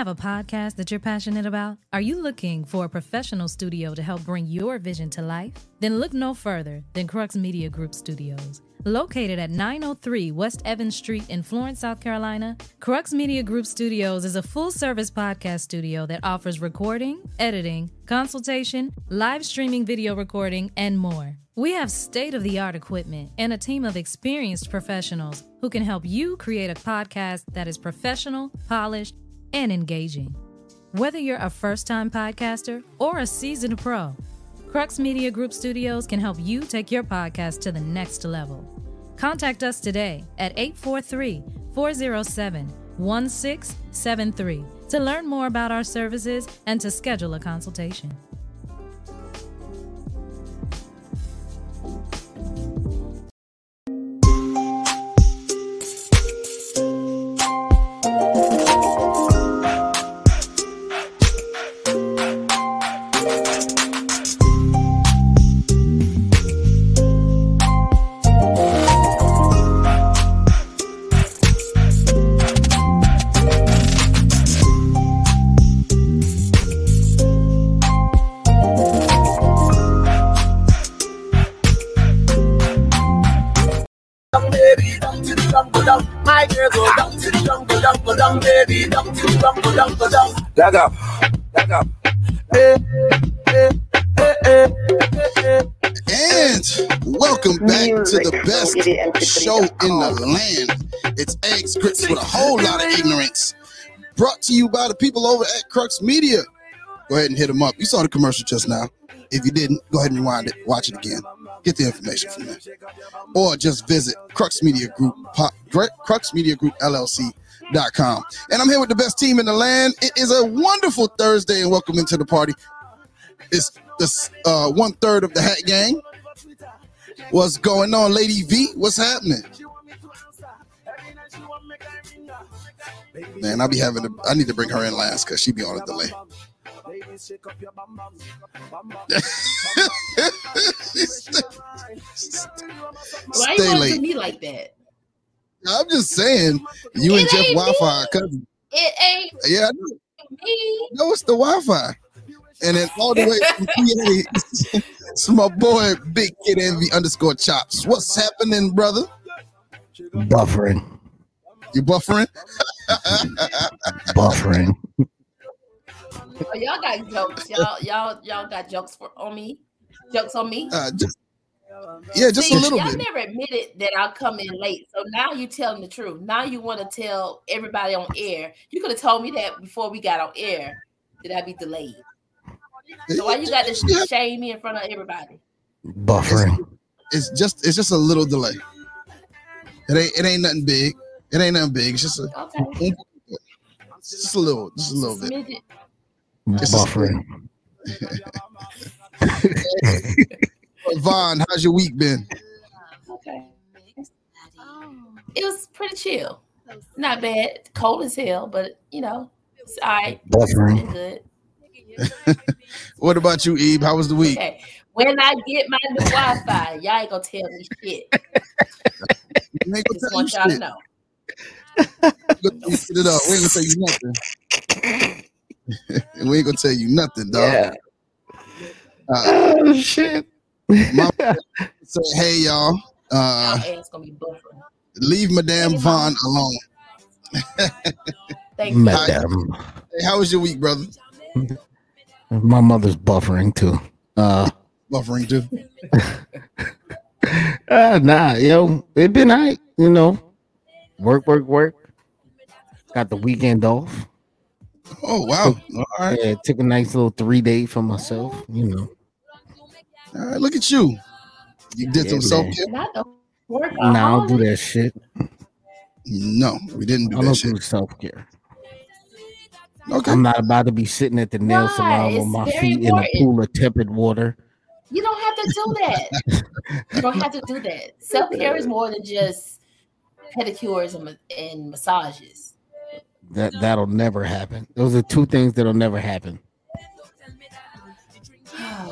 have a podcast that you're passionate about? Are you looking for a professional studio to help bring your vision to life? Then look no further than Crux Media Group Studios. Located at 903 West Evans Street in Florence, South Carolina, Crux Media Group Studios is a full service podcast studio that offers recording, editing, consultation, live streaming video recording, and more. We have state of the art equipment and a team of experienced professionals who can help you create a podcast that is professional, polished, and engaging. Whether you're a first time podcaster or a seasoned pro, Crux Media Group Studios can help you take your podcast to the next level. Contact us today at 843 407 1673 to learn more about our services and to schedule a consultation. Down. Lag up, lag up. Eh, eh, eh. And welcome back to the best show in the land. It's Eggs Grits with a whole lot of ignorance. Brought to you by the people over at Crux Media. Go ahead and hit them up. You saw the commercial just now. If you didn't, go ahead and rewind it, watch it again. Get the information from there. Or just visit Crux Media Group, po- Gr- Crux Media Group LLC.com. And I'm here with the best team in the land. It is a wonderful Thursday and welcome into the party. It's this uh, one third of the Hat Gang. What's going on, Lady V? What's happening? Man, I'll be having to. I need to bring her in last because she be on a delay. Why Stay you want to me like that? I'm just saying, you and Jeff Wi-Fi me. cousin. It ain't Yeah, I know. me. No, it's the Wi-Fi. And then all the way from PA, it's my boy Big Kid Envy underscore chops. What's happening, brother? Buffering. You buffering? Buffering. Oh, y'all got jokes. Y'all, y'all, y'all got jokes for on me. Jokes on me. Uh, just yeah, just See, a little y'all bit. never admitted that I'll come in late. So now you're telling the truth. Now you want to tell everybody on air. You could have told me that before we got on air that I'd be delayed. So why you got to Yeah. shame me in front of everybody? Buffering. It's just it's just a little delay. It ain't it ain't nothing big. It ain't nothing big. It's just a Okay. it's just a little just a little bit. Midget. It's a- Buffering. Von, how's your week been? Okay. It was pretty chill. Not bad. Cold as hell, but you know, it's all right. Buffering. Been good. What about you, Eve? How was the week? Okay. When I get my new Wi-Fi, y'all ain't gonna tell me shit. We ain't Just gonna want tell y'all to shit. know. We it up. We ain't gonna tell you nothing. we ain't gonna tell you nothing, dog. Yeah. Uh, Oh shit. My, say, hey y'all. Uh, Y'all ass gonna be buffering. leave Madame Von alone. Thank you. Madam. Hey, how was your week, brother? My mother's buffering too. Uh, Buffering too. uh nah, yo, it been alright, you know. Work, work, work. Got the weekend off. Oh wow. All right. Yeah, took a nice little three day for myself, you know. All right. Look at you. You did Yeah, some self care. Not the work. Nah, I don't do that shit. No, we didn't do I that don't shit. do self care. Okay. I'm not about to be sitting at the nail Why? salon with It's my very feet in a pool of tepid water. You don't have to do that. you don't have to do that. Self care is more than just pedicures and, and massages. That that'll never happen. Those are two things that'll never happen.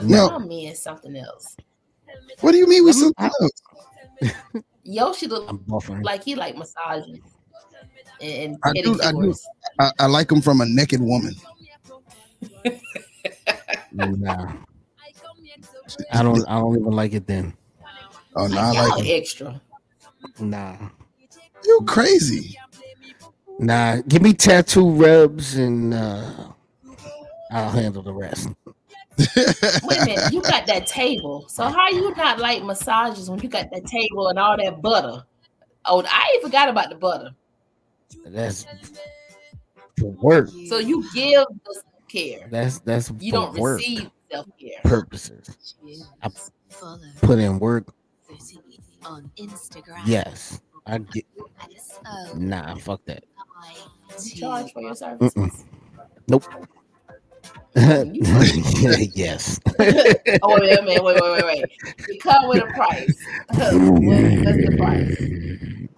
No. Now me is something else. What do you mean we I'm- something else? Yoshi look like he like massages. and, and I do- I do. I, I like them from a naked woman. Nah. I don't I don't even like it then. Oh no, I Y'all like 'em. extra. Nah. You crazy. Nah. Give me tattoo rubs and uh I'll handle the rest. Wait a minute, you got that table. So how you not like massages when you got that table and all that butter? Oh, I ain't forgot about the butter. That's for work. So you give the care. That's that's You don't work receive self care. purposes. I put in work. On Instagram. Yes. I get S O nah, fuck that. You charge for your services. Mm-mm. Nope. yes. Oh wait a wait, wait, wait, wait. It come with a price. What- What's the price?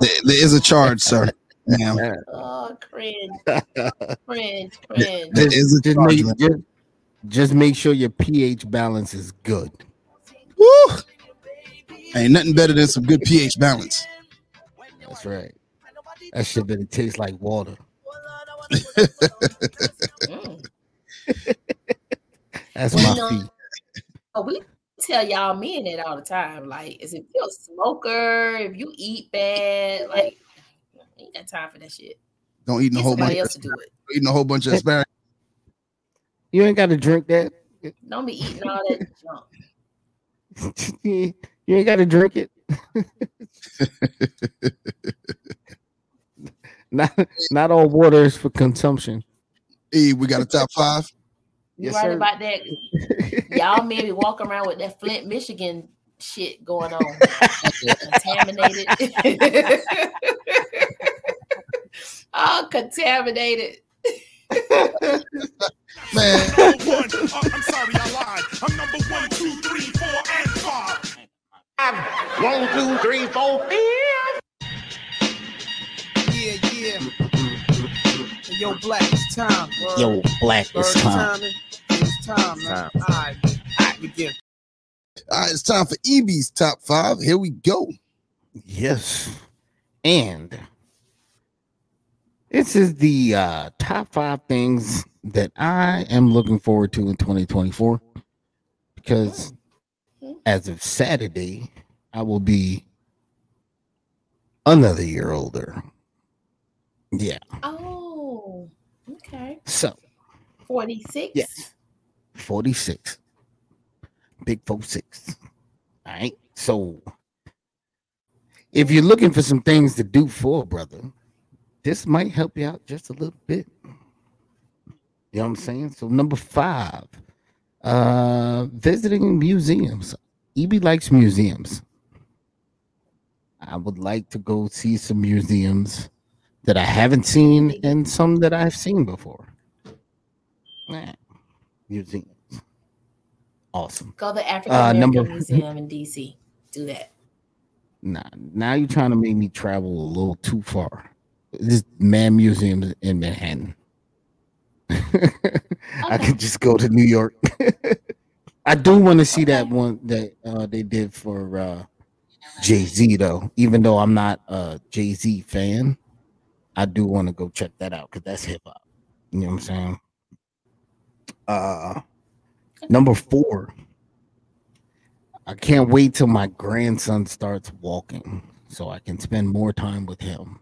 There, there is a charge, sir. Ma'am. Oh, cringe, cringe, cringe. There is a just, charge. make, just, just make sure your pH balance is good. Woo! Ain't nothing better than some good pH balance. That's right. That shit better taste like water. That's Well, my know- feet. Oh, we tell y'all men that all the time. Like, is if you're a smoker, if you eat bad, like, ain't got time for that shit. Don't eat a whole bunch. somebody Of, else to do it. eating a whole bunch of asparagus. You ain't got to drink that. Don't be eating all that junk. you ain't got to drink it. not not all water is for consumption. E, we got a top five. You Yes, right sir. about that? Y'all maybe walk around with that Flint, Michigan shit going on, contaminated. oh, contaminated. Man, Number one, uh, I'm sorry, I lied. I'm number one, two, three, four, and five. One, two, three, four. Yeah, yeah. Yo, Black, it's time, bro. Yo, black Bird is time. time, man. All right, begin. all right, it's time for Ibby's top five. Here we go. Yes. And this is the uh, top five things that I am looking forward to in 2024 because as of Saturday, I will be another year older. Yeah. Oh, okay. So, 46. yes, 46. Big 46. All right. So, if you're looking for some things to do for brother, this might help you out just a little bit. You know what I'm saying? So, number five, uh, visiting museums. Ibby likes museums. I would like to go see some museums that I haven't seen and some that I've seen before. Yeah. Museums. Awesome. Go to the African Uh, American number- Museum in DC. Do that. Nah, now you're trying to make me travel a little too far. This man museums in Manhattan. I Okay. could just go to New York. I do want to see that one that uh, they did for uh, Jay Z though. Even though I'm not a Jay Z fan, I do want to go check that out because that's hip hop. You know what I'm saying? Uh, number four. I can't wait till my grandson starts walking so I can spend more time with him.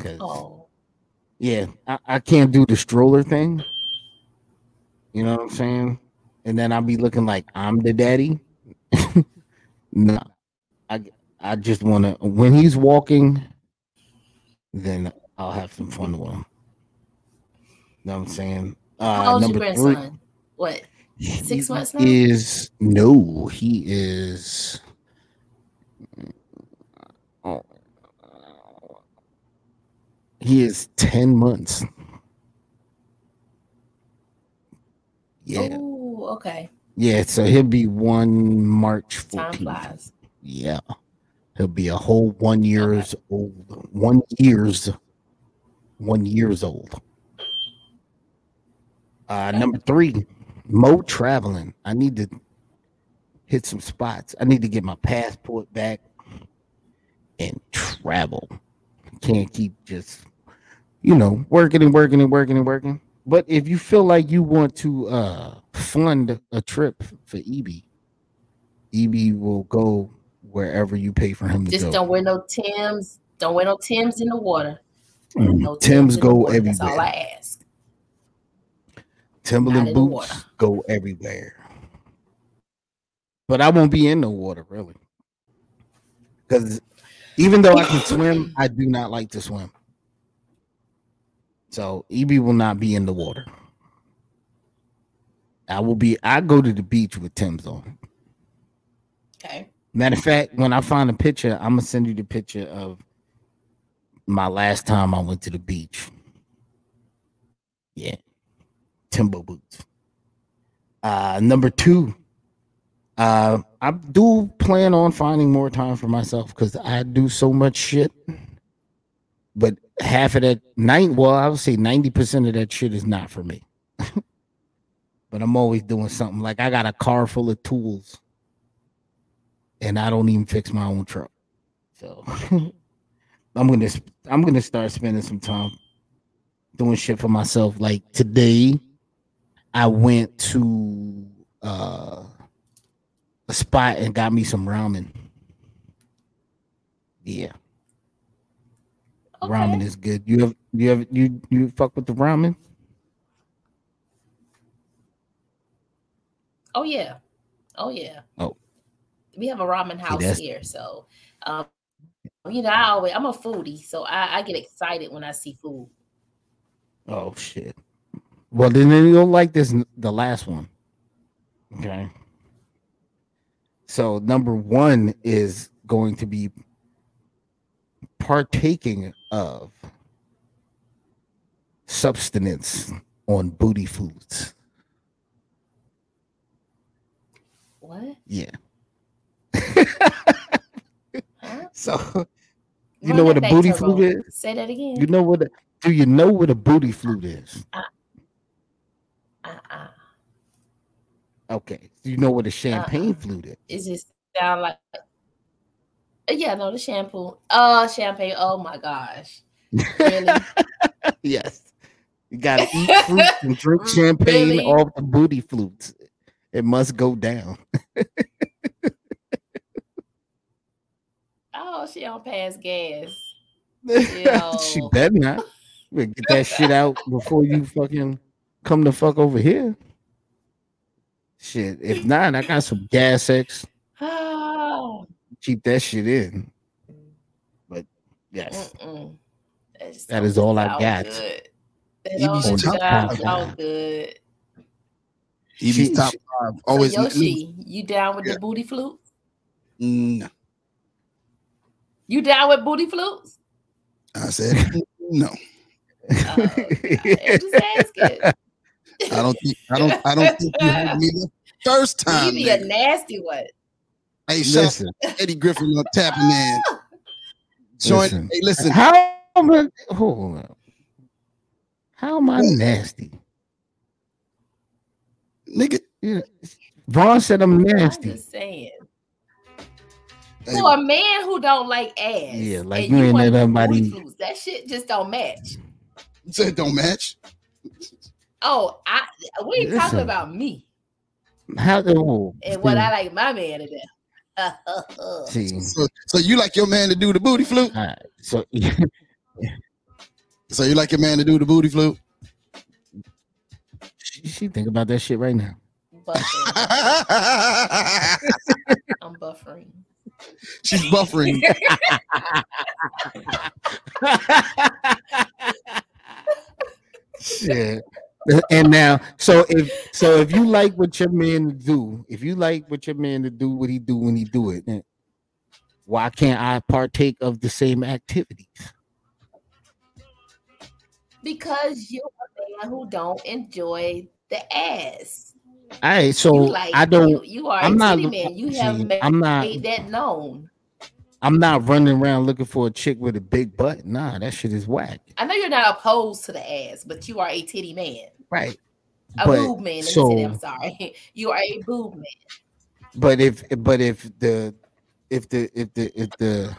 Cause Oh, yeah, I, I can't do the stroller thing. You know what I'm saying? And then I'll be looking like I'm the daddy. no, I I just want to when he's walking, then I'll have some fun with him. You know what I'm saying? Uh, how old's your number three grandson? What? Six months now? Is no, he is. Oh, he is ten months. Yeah, Oh, okay. yeah. So he'll be one March Time flies. Yeah, he'll be a whole one years old. One years, one years old. Uh, number three, mo traveling. I need to hit some spots. I need to get my passport back and travel. Can't keep just you know, working and working and working and working. But if you feel like you want to uh fund a trip for Ibby, Ibby will go wherever you pay for him to Just go. don't wear no Tims. Don't wear no Tims in the water. Mm, No Tim's the go water. That's all. I ask. Not Timberland boots go everywhere. But I won't be in the water really. Because even though I can swim, I do not like to swim. So Ibby will not be in the water. I will be I go to the beach with Tim's on. Okay. Matter of fact, when I find a picture, I'm gonna send you the picture of my last time I went to the beach. Yeah, Timbo boots. Uh, number two, uh, I do plan on finding more time for myself because I do so much shit. But half of that night, well, I would say ninety percent of that shit is not for me. but I'm always doing something. Like I got a car full of tools and I don't even fix my own truck. So I'm gonna I'm gonna start spending some time doing shit for myself. Like today, I went to uh, a spot and got me some ramen. Yeah, ramen is good. You have you have you you fuck with the ramen? Oh yeah. Oh yeah. Oh. We have a ramen house here, so um, you know, I always I'm a foodie, so I, I get excited when I see food. Oh shit. Well, then you'll like this the last one. Okay. So number one is going to be partaking of substance on booty foods. What? Yeah. Huh? So you know what a booty flute is? Say that again. You know what? A, do you know what a booty flute is? Uh-uh. Okay. Do you know what a champagne uh-uh. flute is? It just sound like yeah, no, the shampoo. Oh, champagne. Oh my gosh. Really? yes. You gotta eat fruit and drink mm, champagne Really? off the booty flutes. It must go down. oh, she don't pass gas. she better not. Get that shit out before you fucking come the fuck over here. Shit. If not, I got some Gas-X. Oh, Keep that shit in. But yes. That, just that don't is all I got. Good. That You don't be sound top sound five. good. Ibby's top she- five. So Always Yoshi, you down with Yeah. the booty flute? no. You down with booty flutes? I said no. Oh, I'm just asking. I don't think I don't I don't think you heard me the first You time. be a nasty one. Hey, shout Listen, Eddie Griffin up tapping in. Join. Listen. Hey, listen. how am I, hold on. How am I What? nasty? Nigga, Yeah. Von said I'm I'm nasty. just saying. Hey. For a man who don't like ass, Yeah, like and you ain't wanna let nobody- that shit just don't match. you said don't match. Oh, I we ain't Listen. talking about me How oh, and what I like my man to do. see. So, so you like your man to do the booty flute? All right, so So you like your man to do the booty flute? she, she think about that shit right now. buffering. I'm buffering. She's buffering. Shit. And now, so if so, if you like what your man to do, if you like what your man to do, what he do when he do it, why can't I partake of the same activities? Because you're a man who don't enjoy the ass. All right, so like I don't. You, you are I'm a not titty man. You have made, I'm not- made that known. I'm not running around looking for a chick with a big butt. Nah, that shit is whack. I know you're not opposed to the ass, but you are a titty man. Right. A But, boob man. So- that. I'm sorry. You are a boob man. But if but if the if the if the if the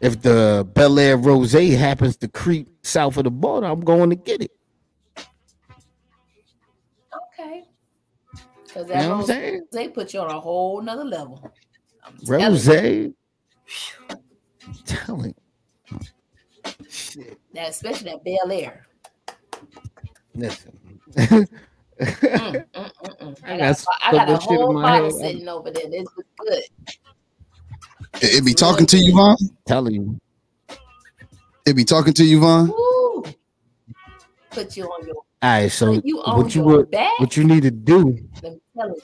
if the Belaire Rose happens to creep south of the border, I'm going to get it. Okay. Because You that know what I'm rose, saying? they put you on a whole nother level. I'm telling Rose, you. telling. Shit, That, especially that Belaire. listen. Mm, mm, mm, mm. I I got, got a- I got a couple shit in whole my bottle head. sitting over there. This is good. It, it be talking to you, Von. telling you. It be talking to you, Von. Woo. Put you on your All right, so you on what you your would, back. what you need to do, you.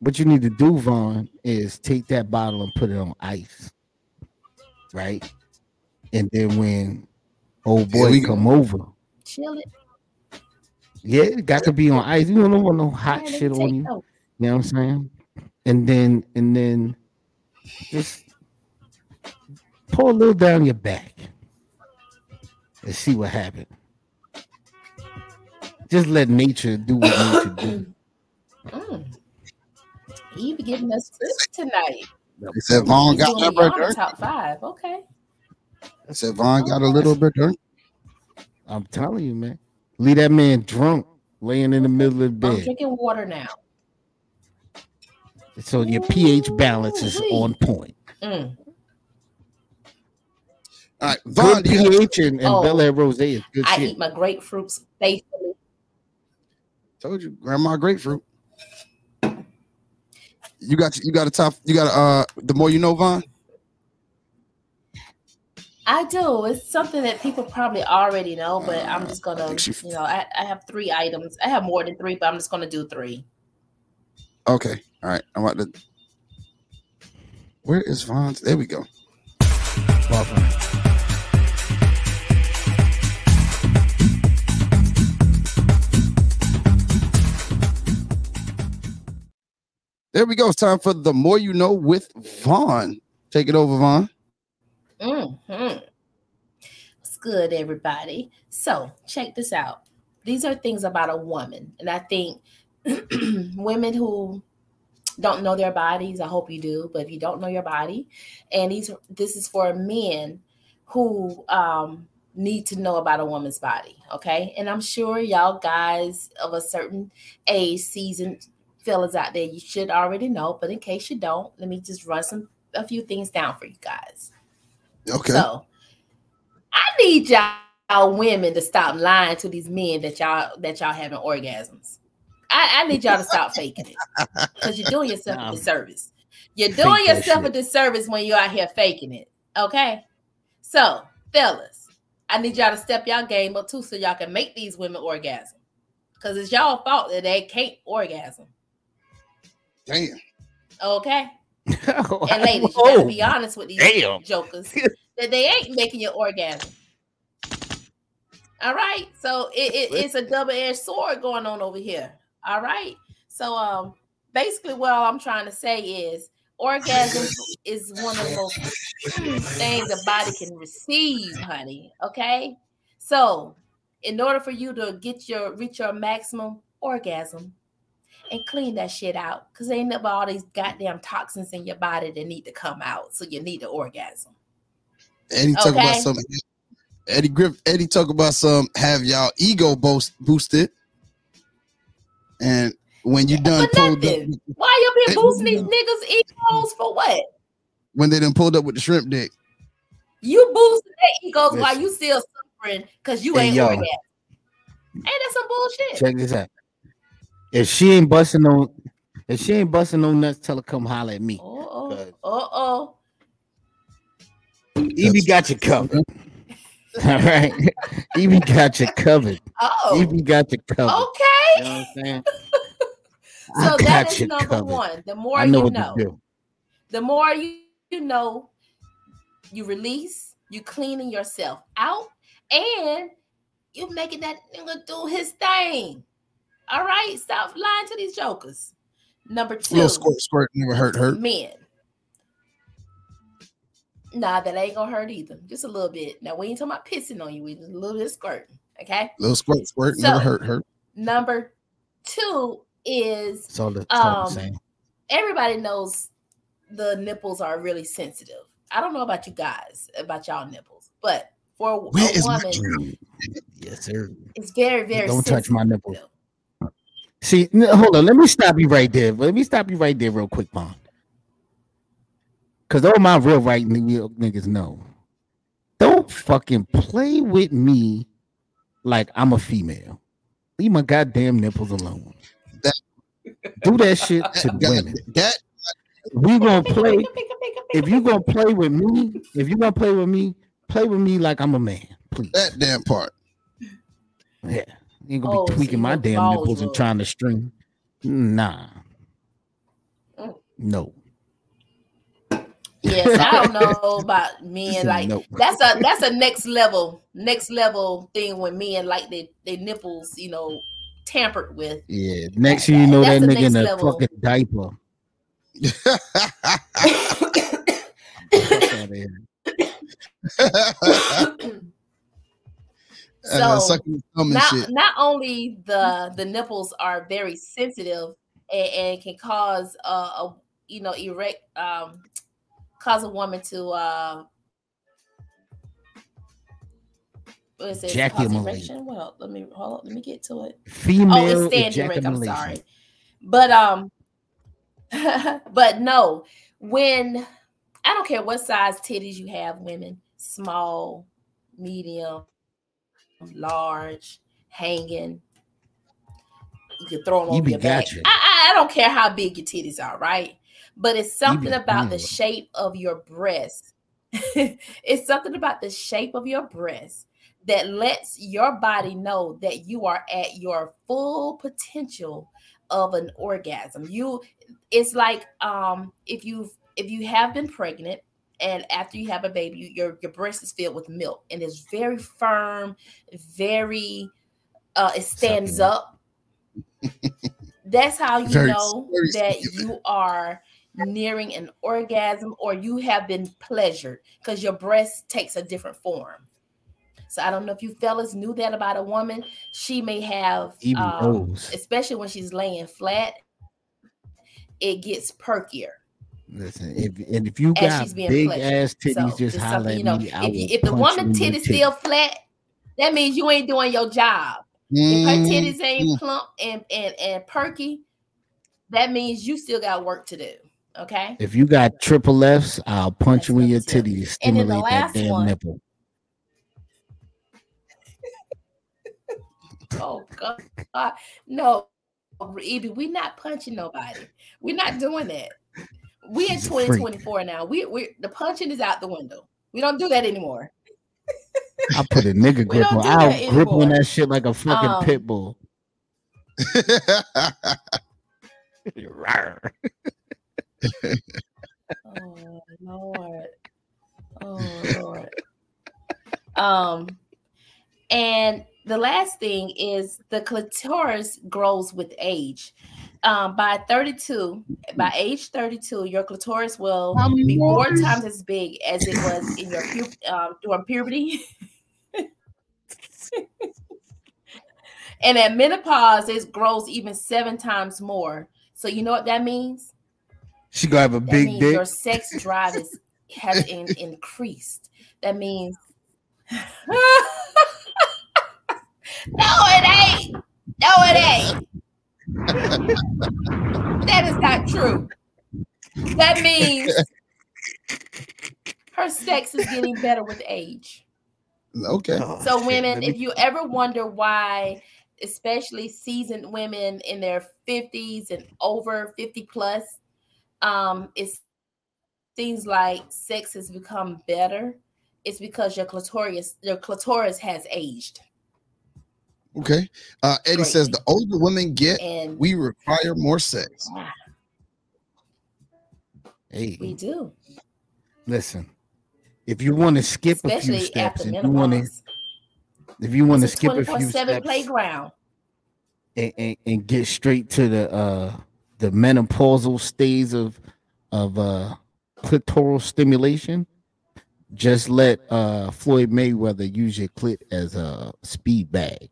what you need to do, Von, is take that bottle and put it on ice, right? And then when old Here boy we come over, Chill it. Yeah, it got to be on ice. You don't want no hot Man, shit on you. notes. You know what I'm saying? And then and then just pour a little down your back and see what happens. Just let nature do what nature do. Mm. You be giving us tips tonight. They said Von got doing that the right top five. Okay. They said Von got a little bit there. I'm telling you, man. Leave that man drunk, laying in the middle of the I'm bed. drinking water now. So your pH balance is on point. Mm. All right, Von, Good do have, pH and, and Oh. Belaire Rose is good I shit. eat my grapefruits faithfully. told you, grandma grapefruit. You got you got a top. You got a, uh the more you know, Von. I do. It's something that people probably already know, but I'm just gonna, you know, I, I have three items. I have more than three, but I'm just gonna do three. Okay, all right. I'm about to. Where is Von's? There we go. There we go. It's time for the more you know with Von. Take it over, Von. Mm-hmm. What's good, everybody? So, check this out. These are things about a woman, and I think women who don't know their bodies, I hope you do, but if you don't know your body, and these this is for men who um need to know about a woman's body, okay? And I'm sure y'all guys of a certain age, seasoned fellas out there, you should already know, but in case you don't, let me just run some a few things down for you guys. Okay. So I need y'all women to stop lying to these men that y'all that y'all having orgasms. I, I need y'all to stop faking it because you're doing yourself Nah. a disservice. You're doing that yourself a disservice when you're out here faking it. Okay. So, fellas, I need y'all to step y'all game up too so y'all can make these women orgasm. Because it's y'all fault that they can't orgasm. Damn. Okay. And ladies, you gotta be honest with these Damn. jokers that they ain't making you orgasm. All right. So it, it- it's a double-edged sword going on over here. All right. So um basically what all I'm trying to say is orgasm is one of the most things the body can receive, honey. Okay. So in order for you to get your reach your maximum orgasm and clean that shit out, because they ain't about all these goddamn toxins in your body that need to come out. So you need an orgasm. Eddie talk about some. Eddie Griff. Eddie talk about some. Have y'all ego boost, boosted, and when you done For pulled up. Why you been boosting these niggas' egos for what? when they done pulled up with the shrimp dick. You boosting their egos while you still suffering because you Hey, ain't yo. orgasm. Ain't that some bullshit? Check this out. If she ain't busting no, if she ain't busting no nuts, tell her come holler at me. Uh oh. Uh oh. Evie got you covered. All right, Evie got you covered. Oh. Evie got you covered. Okay. You know what I'm saying? So I that got is you number covered. one. The more I know you know, to the more you, you know, you release, you cleaning yourself out, and you making that nigga do his thing. All right, stop lying to these jokers. Number A two, little squirt, squirt never hurt, hurt. men. Nah, that ain't gonna hurt either. Just a little bit. Now we ain't talking about pissing on you. We just a little bit of squirting. Okay. Little squirt, squirt So- never hurt, hurt. Number two is It's all the, it's all the Um, same. everybody knows the nipples are really sensitive. I don't know about you guys, about y'all nipples, but for a, Where a is my woman, dream? Yes, sir. it's very, very Don't touch my sensitive. nipples. See, hold on. Let me stop you right there. Let me stop you right there, real quick, Von. Because all my real right real niggas know. Don't fucking play with me like I'm a female. Leave my goddamn nipples alone. That- Do that shit to That, women. that We gonna play. If you gonna play with me, if you gonna play with me, play with me like I'm a man, please. that damn part. Yeah, you ain't gonna Oh, be tweaking you my damn balls nipples and trying to string. Nah, Mm. no. Yes, I don't know about men said like nope. that's a that's a next level next level thing when men like their their nipples, you know, tampered with. Yeah. Next thing you know, that That's nigga in a level. fucking diaper. So, sucking his thumb and not not only the the nipples are very sensitive and, and can cause uh, a you know erect um cause a woman to uh what is it? Ejaculate. Well, let me hold let me get to it. Female oh, it's stand erect. I'm sorry, but um, but no, when I don't care what size titties you have, women, small, medium, large, hanging. You can throw them You over your back. gotcha. I, I, I don't care how big your titties are, right? But it's something about the shape of your breast. it's something about the shape of your breast that lets your body know that you are at your full potential of an orgasm. You it's like um if you've if you have been pregnant and after you have a baby, you, your your breast is filled with milk and it's very firm, very uh it stands Succulent. up. That's how you Very- know that you are nearing an orgasm or you have been pleasured because your breast takes a different form. So I don't know if you fellas knew that about a woman. She may have, Even um, especially when she's laying flat, it gets perkier. Listen, if and if you got big ass titties, So just holler at you know. me. If, you, if the woman in your titties titty. still flat, that means you ain't doing your job. If her Mm, titties ain't mm. plump and, and and perky, that means you still got work to do. Okay. If you got triple Fs, I'll punch That's you in your titty to And the stimulate that damn one- nipple. Oh God, God. no, Evie, we're not punching nobody. We're not doing that. We in She's a 2024 now. We we the punching is out the window. We don't do that anymore. I put a nigga grip on. I'll grip on that shit like a fucking Um, pit bull. Oh Lord. Oh Lord. Um and the last thing is the clitoris grows with age. Um, by 32, by age 32, your clitoris will be four times as big as it was in your pu- um, during puberty. and at menopause, it grows even seven times more. So you know what that means? She gonna have a That big dick. your sex drive is has in, increased. That means no, it ain't. No, it ain't. That is not true. That means her sex is getting better with age. okay. Oh, So, shit, women, if you ever wonder why, especially seasoned women in their 50s and over 50 plus, um, it's things like sex has become better. It's because your clitoris, your clitoris has aged. Okay. Uh, Eddie says the older women get, And we require more sex. ah, hey, we do, listen. If you want to skip a few steps, if you want to, if you want to skip a 24 few 7 steps playground. and, and, and get straight to the uh the menopausal stage of of uh clitoral stimulation, just let uh Floyd Mayweather use your clit as a speed bag.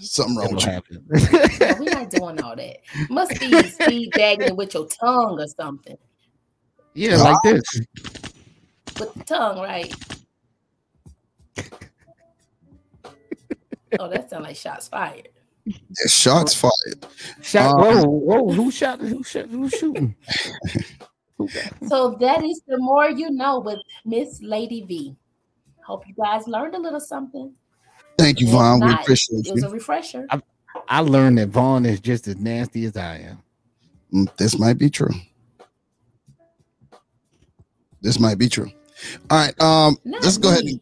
Something wrong with you. happen. No, we're not doing all that. Must be speed bagging it with your tongue or something. Yeah, like this. With the tongue, right? Oh, that sounds like shots fired. Yeah, shots fired. Shot. Um, whoa, whoa! Who shot? Who shot? Who's shooting? So that is the more you know with Miss Lady V. Hope you guys learned a little something. Thank you, If Von. We appreciate It It was you. a refresher. I learned that Von is just as nasty as I am. Mm, This might be true. This might be true. All right. Um, Not let's go ahead. And,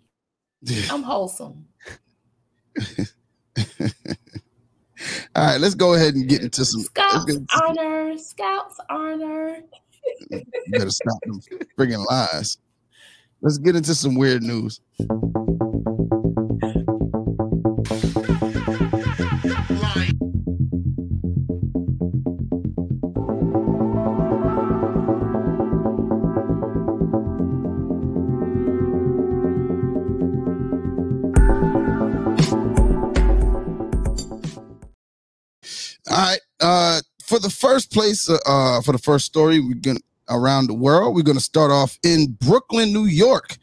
I'm wholesome. all right, let's go ahead and get into some. Scouts into some- honor. Scouts honor. you better stop them friggin' lies. Let's get into some weird news. For the first place, uh, uh, for the first story, we're gonna around the world. We're gonna start off in Brooklyn, New York.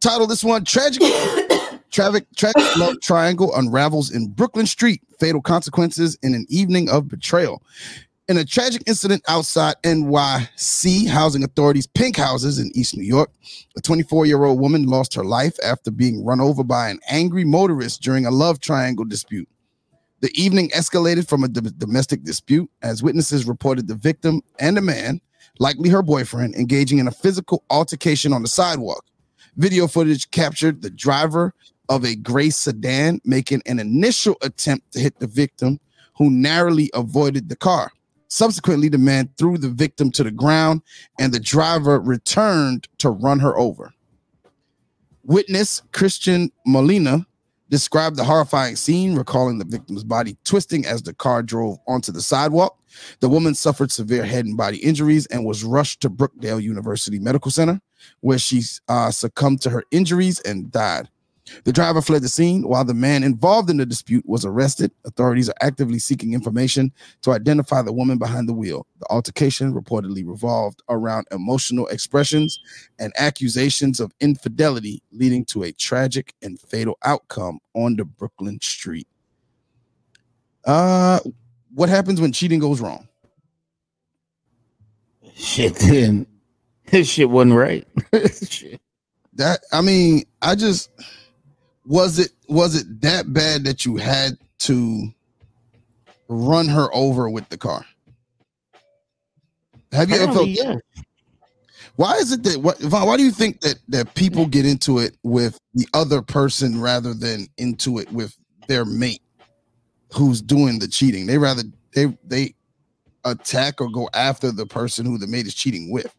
Title this one: Tragic, tragic, tragic love triangle unravels in Brooklyn Street. Fatal consequences in an evening of betrayal. In a tragic incident outside NYC Housing Authority's pink houses in East New York, a 24 year old woman lost her life after being run over by an angry motorist during a love triangle dispute. The evening escalated from a d- domestic dispute as witnesses reported the victim and a man, likely her boyfriend, engaging in a physical altercation on the sidewalk. Video footage captured the driver of a gray sedan making an initial attempt to hit the victim, who narrowly avoided the car. Subsequently, the man threw the victim to the ground and the driver returned to run her over. Witness Christian Molina described the horrifying scene, recalling the victim's body twisting as the car drove onto the sidewalk. The woman suffered severe head and body injuries and was rushed to Brookdale University Medical Center, where she uh, succumbed to her injuries and died. The driver fled the scene while the man involved in the dispute was arrested. Authorities are actively seeking information to identify the woman behind the wheel. The altercation reportedly revolved around emotional expressions and accusations of infidelity, leading to a tragic and fatal outcome on the Brooklyn street. Uh, what happens when cheating goes wrong? Shit, then this shit wasn't right. shit. That I mean, I just was it was it that bad that you had to run her over with the car? Have you ever felt? Yeah. Why is it that what Von, why do you think that that people get into it with the other person rather than into it with their mate who's doing the cheating? They rather they they attack or go after the person who the mate is cheating with.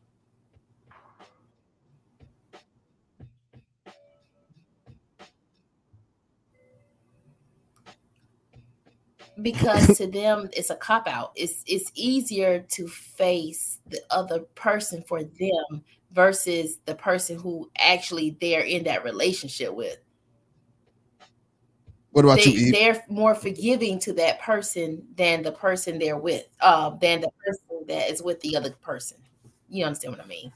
Because to them it's a cop out. It's it's easier to face the other person for them versus the person who actually they're in that relationship with. What about They, you, Eve? they're more forgiving to that person than the person they're with, uh, than the person that is with the other person. You understand what I mean?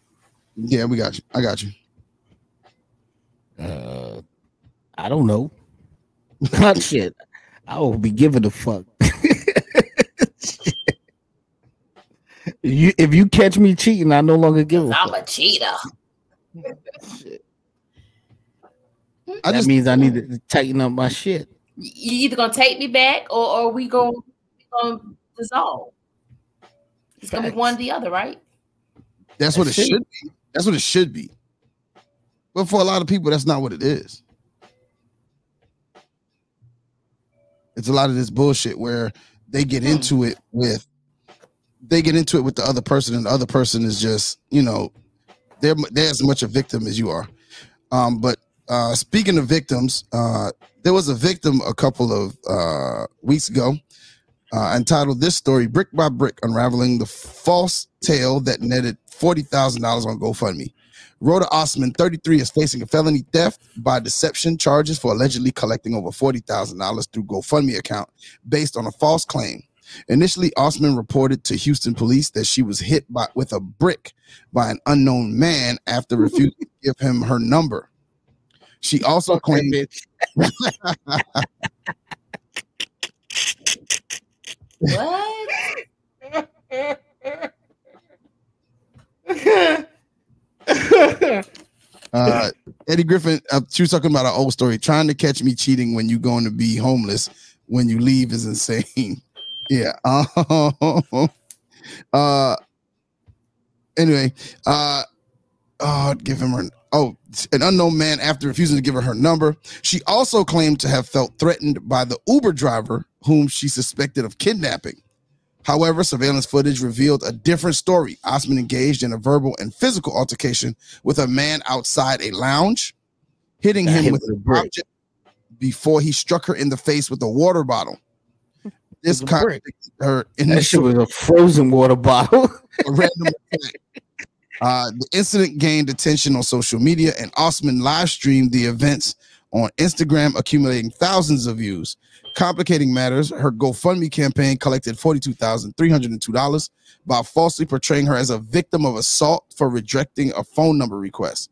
Yeah, we got you. I got you. Uh, I don't know. Not shit. I will be giving a fuck. you, if you catch me cheating, I no longer give a I'm fuck. a cheater. I that just means I need to tighten up my shit. You either gonna take me back or, or we gonna, we gonna dissolve. It's gonna be one or the other, right? That's what it That's it. should be. That's what it should be. But for a lot of people, that's not what it is. It's a lot of this bullshit where they get Hmm. into it with they get into it with the other person, and the other person is just, you know, they're they're as much a victim as you are. Um, but uh speaking of victims, uh there was a victim a couple of uh weeks ago uh, entitled this story brick by brick unraveling the false tale that netted $40,000 on GoFundMe. Rhoda Osman, 33, is facing a felony theft by deception charges for allegedly collecting over $40,000 through GoFundMe account based on a false claim. Initially, Osman reported to Houston police that she was hit by, with a brick by an unknown man after refusing to give him her number. She also claimed What? uh, Eddie Griffin, uh, she was talking about an old story. Trying to catch me cheating when you're going to be homeless when you leave is insane. yeah. Uh, anyway, uh oh, give him her oh, an unknown man after refusing to give her her number. She also claimed to have felt threatened by the Uber driver whom she suspected of kidnapping. However, surveillance footage revealed a different story. Osman engaged in a verbal and physical altercation with a man outside a lounge, hitting him with an object before he struck her in the face with a water bottle. This With a brick. contradicted her That shit initial was a frozen water bottle. a random attack. Uh, the incident gained attention on social media, and Osman live streamed the events on Instagram, accumulating thousands of views. Complicating matters, her GoFundMe campaign collected $42,302 by falsely portraying her as a victim of assault for rejecting a phone number request.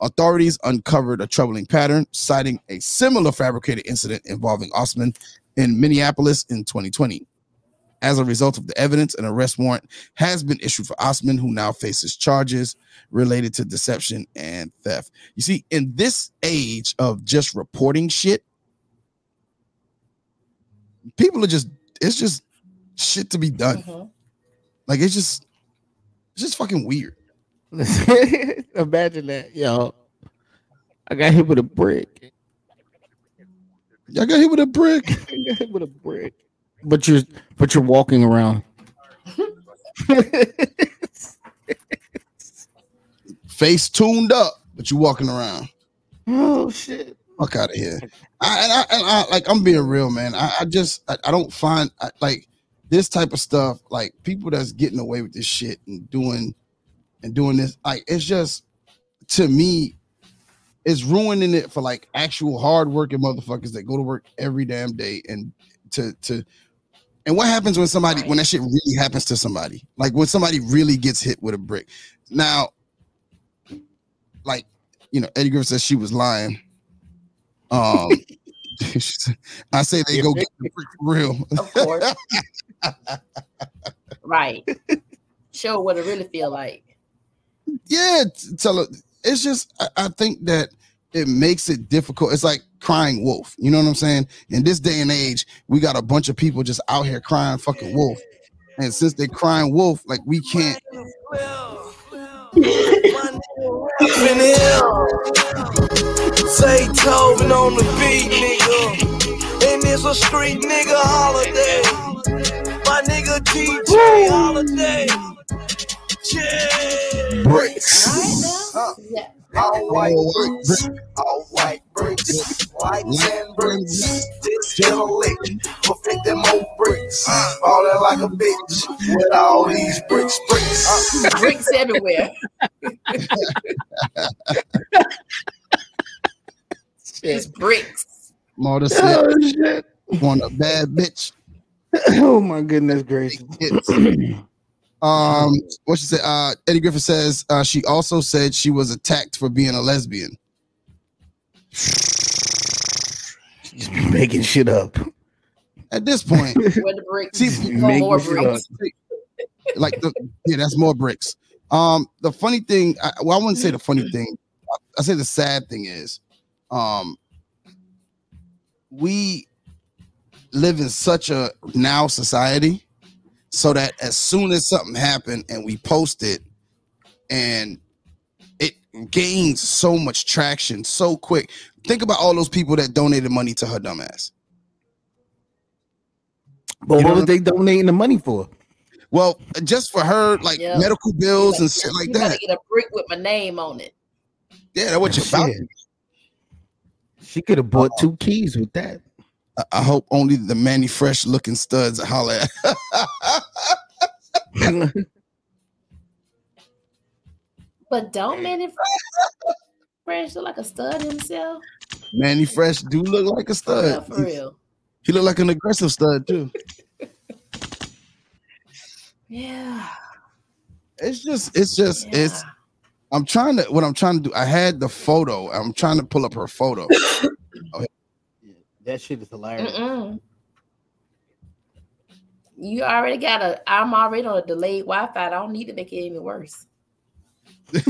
Authorities uncovered a troubling pattern, citing a similar fabricated incident involving Osman in Minneapolis in 2020. As a result of the evidence, an arrest warrant has been issued for Osman, who now faces charges related to deception and theft. You see, in this age of just reporting shit, people are just, it's just shit to be done. Mhm. Like, it's just, it's just fucking weird. Imagine that, yo. I got hit with a brick. Y'all got hit with a brick. I got hit with a brick. But you're but you're walking around. Face tuned up, but you're walking around. oh shit. Fuck out of here. I, and I, and I, like, I'm being real, man. I, I just, I, I don't find, I, like, this type of stuff, like, people that's getting away with this shit and doing, and doing this, like, it's just, to me, it's ruining it for, like, actual hardworking motherfuckers that go to work every damn day and to, to, and what happens when somebody, when that shit really happens to somebody? Like, when somebody really gets hit with a brick. Now, like, you know, Eddie Griffin says she was lying. Um, I say they go get the brick for real. Of course. right. Show what it really feel like. yeah, tell it. It's just I, I think that it makes it difficult. It's like crying wolf. You know what I'm saying? In this day and age, we got a bunch of people just out here crying fucking wolf. And since they're crying wolf, like we can't. Say Tobin on the beat, nigga. And it's a street nigga holiday. My nigga DJ holiday. Yeah. Bricks. Yeah. All white All white bricks, bricks. all white bricks, whites and bricks. This gentleman for 50 more bricks. Uh. Falling like a bitch with all these bricks, bricks. Uh. Bricks everywhere. It's bricks. Marta oh, said, Oh shit. "Want a bad bitch." Oh my goodness gracious. Hits. Um, what she said? Uh, Eddie Griffin says uh, she also said she was attacked for being a lesbian. Just be making shit up. At this point, Where the bricks. See, more bricks. like the, yeah, that's more bricks. Um, the funny thing, I, well, I wouldn't say the funny thing. I, I say the sad thing is, um, we live in such a now society, so that as soon as something happened and we post it, and it gains so much traction so quick. Think about all those people that donated money to her dumbass. But You what were they donating the money for? Well, just for her, like Yeah. medical bills and shit like you gotta that. get a brick with my name on it. Yeah, that's what you're about. She could have bought two keys with that. I- I hope only the Manny Fresh looking studs holler at. But don't Manny Fresh look like a stud himself? Manny Fresh do look like a Yeah, stud. for real. He look like an aggressive stud too. Yeah. It's just, it's just, it's. I'm trying to. What I'm trying to do. I had the photo. I'm trying to pull up her photo. Oh, that shit is hilarious. Mm-mm. You already got a. I'm already on a delayed Wi-Fi. I don't need to make it any worse.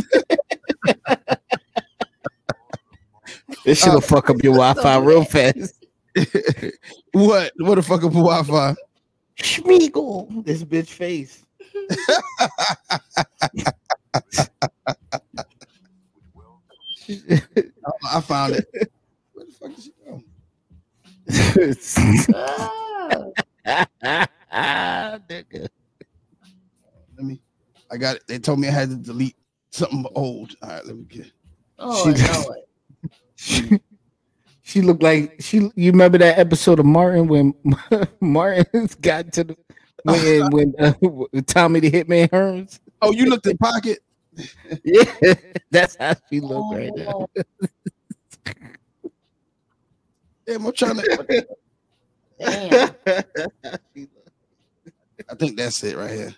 This shit'll fuck up your Wi-Fi real fast. what? What the fuck up Wi-Fi? Smeagol. This bitch face. I found it. Where the fuck did she go? Oh, Nigga. Let me. I got it. They told me I had to delete something old. All right, let me get. oh Lord. She, she looked like she. You remember that episode of Martin when Martin's got to the when when uh, Tommy the Hitman Hearns? Oh, you looked in pocket. Yeah, that's how she looked right now. Oh, Damn, I'm trying to. damn. I think that's it right here.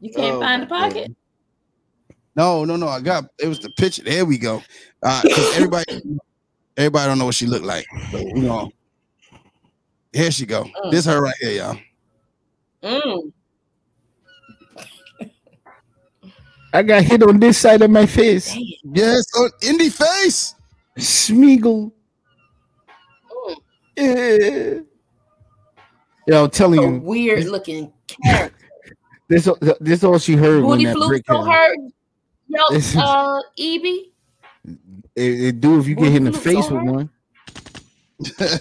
You can't Oh, find the my pocket? No, no, no. I got it was the picture. There we go. Uh, 'cause everybody, everybody don't know what she looked like. So, you know, here she go. This her right here, y'all. Mm. I got hit on this side of my face. Damn. Yes, on indie face. Smeagol. Mm. Yeah. Yo, I'm telling A you, weird looking character. this this all she heard when Booty that flute brick so hit. hurt. Yo, uh, Ibby. It, it do if you get hit in the face with hurt? one.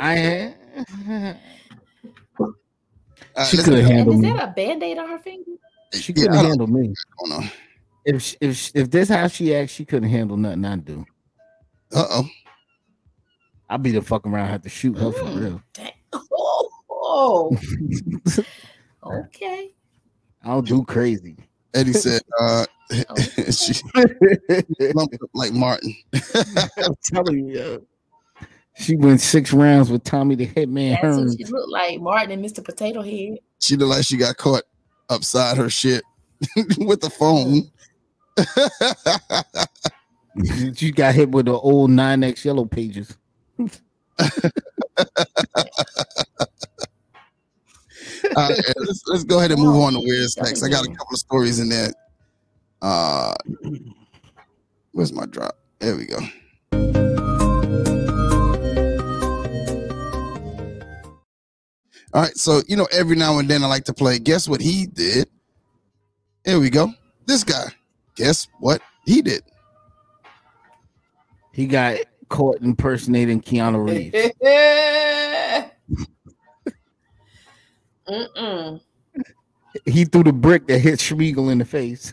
I had. Uh, She couldn't get- And handle is that a band-aid on her finger? She couldn't I don't handle me. know what's going on. If she- if she- if this how she acts, she couldn't handle nothing I do. Uh oh. I'll be the fuck around, have to shoot her for Mm. real. Dang. Oh, okay. I don't do crazy. Eddie said, uh, Oh. she lumped up like Martin. I'm telling you, yo. she went six rounds with Tommy the Hitman That's what she looked like, Martin and Mr. Potato Head. She looked like she got caught upside her shit with the phone. She got hit with the old 9X yellow pages. Uh, let's, let's go ahead and move on to That sex. I got a couple of stories in there. Uh, where's my drop? There we go. All right, so you know, every now and then I like to play. Guess what he did? Here we go. This guy. Guess what he did? He got caught impersonating Keanu Reeves. Mm-mm. he threw the brick that hit Smeagol in the face.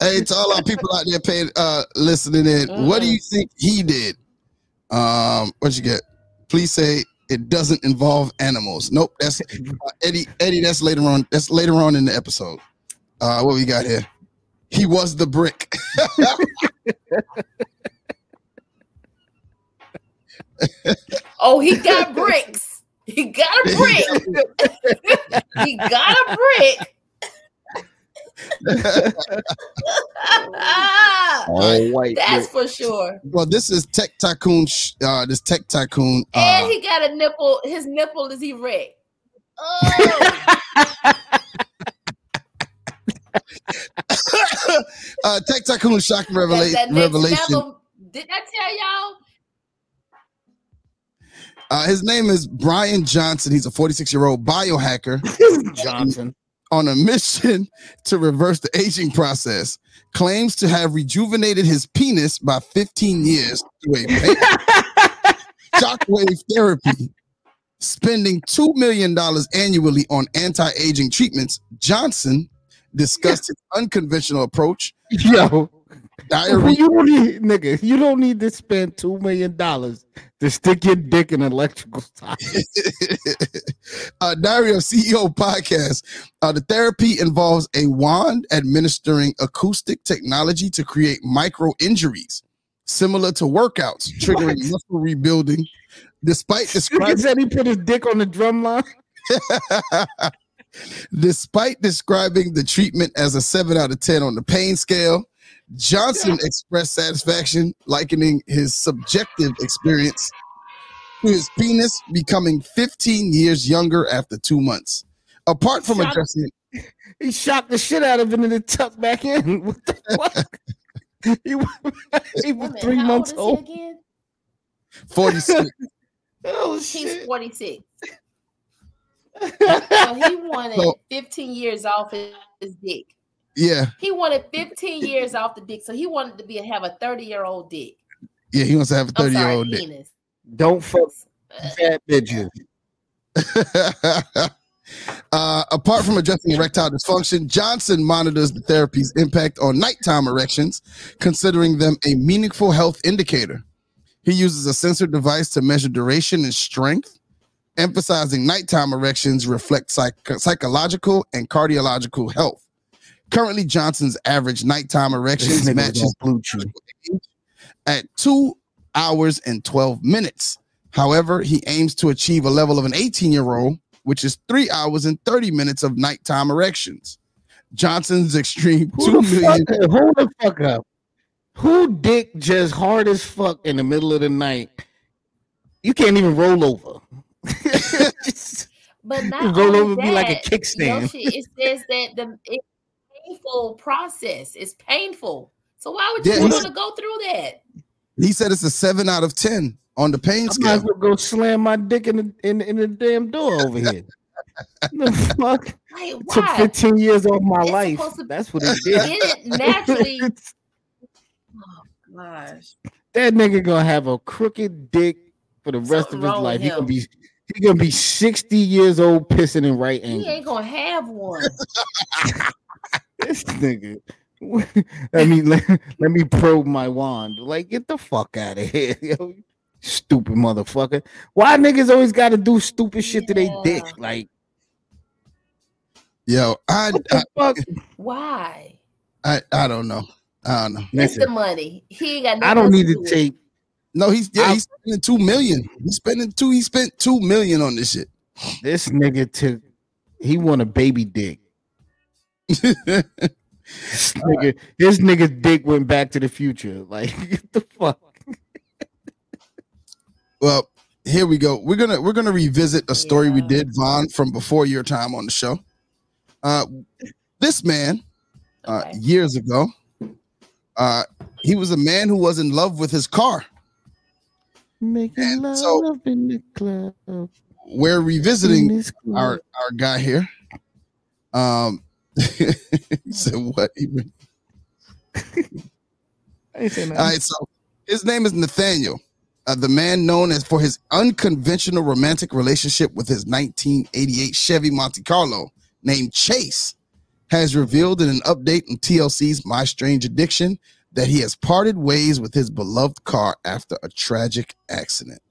Hey, to all our people out there paying, uh, listening in, what do you think he did? Um, what you get? Please say it doesn't involve animals. Nope, that's uh, Eddie. Eddie, that's later on. That's later on in the episode. Uh, what we got here? He was the brick. Oh, he got bricks. He got a brick. he got a brick. All white. That's brick. for sure. well, this is Tech Tycoon. sh- Uh, this Tech Tycoon. And Uh, he got a nipple. His nipple is erect. Oh, uh, Tech Tycoon shocking that, revela- that next revelation. level. Did I tell y'all? Uh, his name is Brian Johnson. He's a 46 year old biohacker Johnson. on a mission to reverse the aging process. Claims to have rejuvenated his penis by 15 years through a shockwave therapy. Spending $2 million annually on anti aging treatments, Johnson discussed his unconventional approach Yo, Diarrhea. You don't need, nigga. You don't need to spend two million dollars to stick your dick in electrical sockets. uh, Diary of CEO podcast. Uh, the therapy involves a wand administering acoustic technology to create micro injuries, similar to workouts, triggering muscle rebuilding. Despite describing, said he put his dick on the drum line. despite describing the treatment as a seven out of ten on the pain scale, Johnson expressed satisfaction, likening his subjective experience to his penis becoming 15 years younger after two months. Apart from Shut- addressing He shocked the shit out of it and then tucked back in. What the fuck? he, was- he was Wait three months old old. is he again? 46, Oh He's 46. So he wanted So- 15 years off his, his dick. yeah, He wanted 15 years off the dick, so he wanted to be have a 30 year old dick. yeah, he wants to have a I'm 30 year old dick. penis. Don't fuck fat bitches. uh, apart from addressing erectile dysfunction, Johnson monitors the therapy's impact on nighttime erections, considering them a meaningful health indicator. He uses a sensor device to measure duration and strength, emphasizing nighttime erections reflect psych- psychological and cardiological health. Currently, Johnson's average nighttime erections matches BlueChew. at two hours and 12 minutes. However, he aims to achieve a level of an 18 year old, which is three hours and 30 minutes of nighttime erections. Johnson's extreme Who two the fuck? Hold the fuck up. Who dick just hard as fuck in the middle of the night? You can't even roll over. But not You roll only over, be like a kickstand. Yoshi, it says that the it's painful process. It's painful. So why would you Yeah, want to go through that? He said it's a seven out of 10 on the pain I might scale. as well go slam my dick in the in, in the damn door over here. the fuck? Like, Took why? 15 years off my It's life. to That's what it did. it naturally. Oh gosh. that nigga gonna have a crooked dick for the rest Something of his life. He gonna be he gonna be 60 years old pissing in right hand. He ain't gonna have one. This nigga. I mean, let, let me probe my wand. Like, get the fuck out of here, yo. Stupid motherfucker. Why niggas always gotta do stupid shit to their dick? Like, Yo, I, what I, the fuck? Why? I, I don't know. I don't know. It's Listen, the money. He ain't got I don't need to do with it. take No, he's yeah, I- he's spending two million. He's spending two. He spent two million on this shit. this nigga took. he want a baby dick. This nigga, this nigga's dick went back to the future. Like, get the fuck. Well, here we go. We're gonna we're gonna revisit a story we did, Von, from before your time on the show. Uh, this man, uh, Okay. years ago, uh, he was a man who was in love with his car. Making And love so- in the club. We're revisiting club. our our guy here. Um, he said what? He I ain't saying All nothing. right, so his name is Nathaniel, uh, the man known as for his unconventional romantic relationship with his 1988 Chevy Monte Carlo named Chase, has revealed in an update on TLC's My Strange Addiction that he has parted ways with his beloved car after a tragic accident.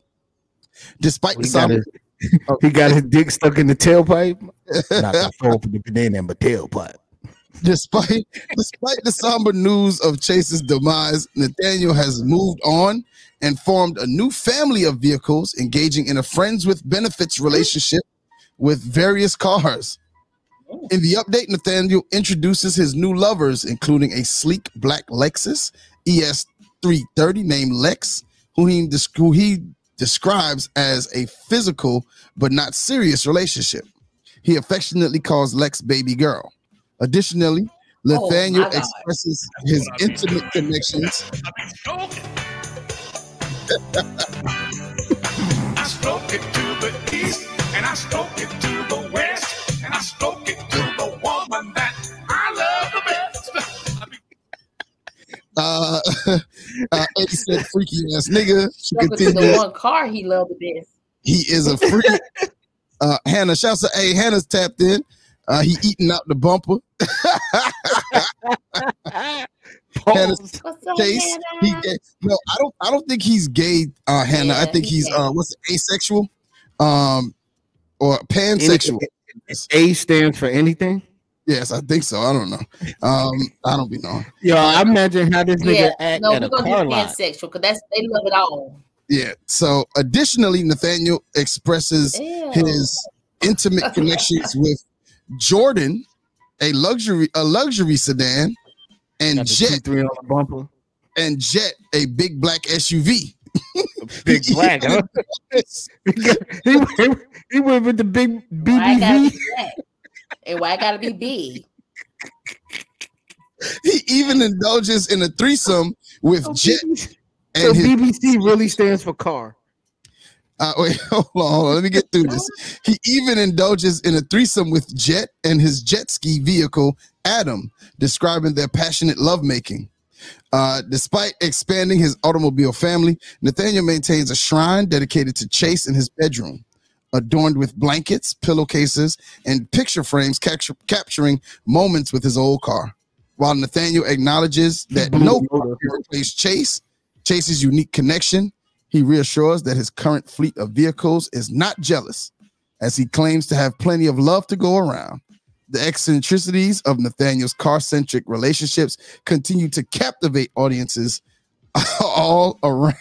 Despite the He got, somber, his, he got his dick stuck in the tailpipe. Not the for the banana in my tailpipe. Despite despite the somber news of Chase's demise, Nathaniel has moved on and formed a new family of vehicles, engaging in a friends with benefits relationship with various cars. Oh. In the update, Nathaniel introduces his new lovers, including a sleek black Lexus ES330 named Lex, who he, who he describes as a physical but not serious relationship. He affectionately calls Lex baby girl. Additionally, Oh, Nathaniel my God. expresses his intimate connections. I stroke it to the east, and I stroke it Uh, uh, Eddie said, "Freaky ass nigga." She Welcome to the one car he loved the best. "He is a freak." Uh, Hannah, shouts to hey, Hannah's tapped in. Uh, he eating out the bumper. Hannah's What's up, case. He Hannah? gay. No, I don't. I don't think he's gay, uh, Hannah. I think he's he's uh, what's it, asexual, um, or pansexual. A stands for anything. Yes, I think so. I don't know. Um, I don't be knowing. Yo, I imagine how this nigga Yeah, act no, at we're a gonna car do lot. pansexual because that's they love it all. Yeah. So, additionally, Nathaniel expresses Ew. his intimate connections with Jordan, a luxury a luxury sedan, and Jet three on the bumper. and Jet, a big black SUV. Big black, huh? he, he, he went with the big Why I gotta BBV. Be black? And why I gotta be big? He even indulges in a threesome with Jet and So his BBC really stands for car. Uh, wait, hold on, hold on. Let me get through this. He even indulges in a threesome with Jet and his jet ski vehicle, Adam, describing their passionate lovemaking. Uh, despite expanding his automobile family, Nathaniel maintains a shrine dedicated to Chase in his bedroom, adorned with blankets, pillowcases, and picture frames capture, capturing moments with his old car. While Nathaniel acknowledges that no car can replace Chase, Chase's unique connection, he reassures that his current fleet of vehicles is not jealous, as he claims to have plenty of love to go around. The eccentricities of Nathaniel's car centric relationships continue to captivate audiences all around.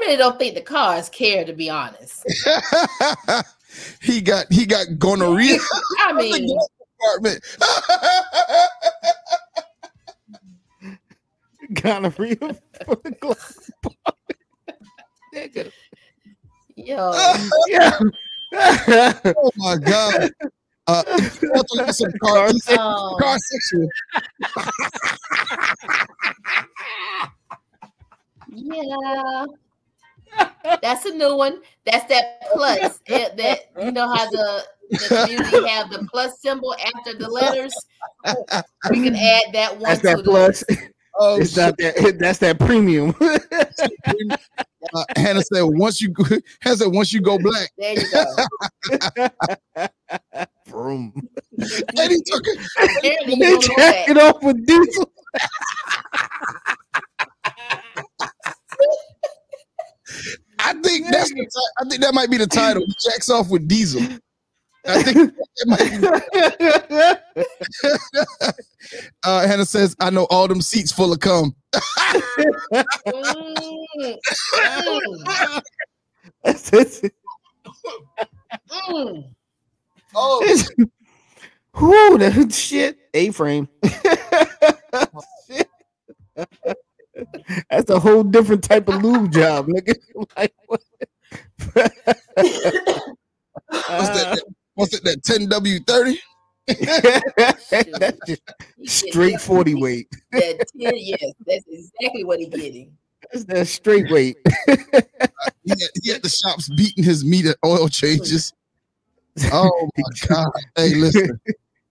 Really don't think the cars care, to be honest. he got he got gonorrhea I mean, department. Gonorrhea for the glove. Nigga. yo, Yeah. oh my god! Uh, I thought you had some car, um, car sexual. yeah, that's a new one. That's that plus. It- that you know how the the community have the plus symbol after the letters. We can add that one That's to that the plus. Oh, It's not that. That's that premium. uh, Hannah said once you Hannah said once you go black, There you go. Vroom. and he took it. Apparently, you They don't know jack it off with diesel. I think that's the ti- I think that might be the title. He jacks off with Diesel. I think that might be. uh, Hannah says, "I know all them seats full of cum." That's it. Oh, Whoo, that shit. A frame. That's a whole different type of lube job, nigga. Like, what? what's that? What's it? That ten W thirty? That's just straight 40 weight. That 10, yes, that's exactly what he's getting. That's that straight weight. He had, he had the shops beating his meat at oil changes. Oh my god! Hey, listen.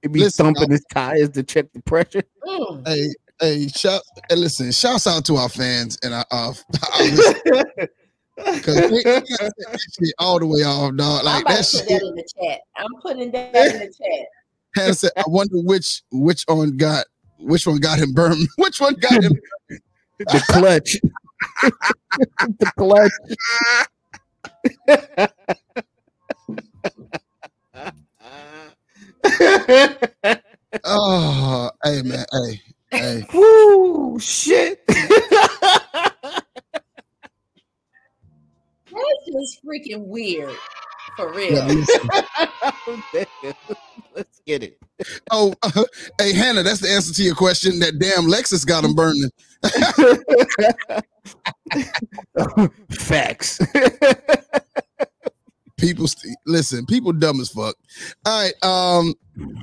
He be Listen, thumping his tires to check the pressure. Mm. Hey, hey, shout. Hey, listen. Shouts out to our fans and our, uh, because they, they got that shit all the way off, dog. I'm Like about that to put shit. that in the chat. I'm putting that in the chat. Hannah said, "I wonder which which one got which one got him burned. Which one got him? The clutch. the clutch. Oh, hey man, hey, hey. Woo, shit. That's just freaking weird. For real. Yeah. Let's get it. Oh, uh, hey Hannah, that's the answer to your question. That damn Lexus got him burning. Facts. People, st- listen. People dumb as fuck. All right, um,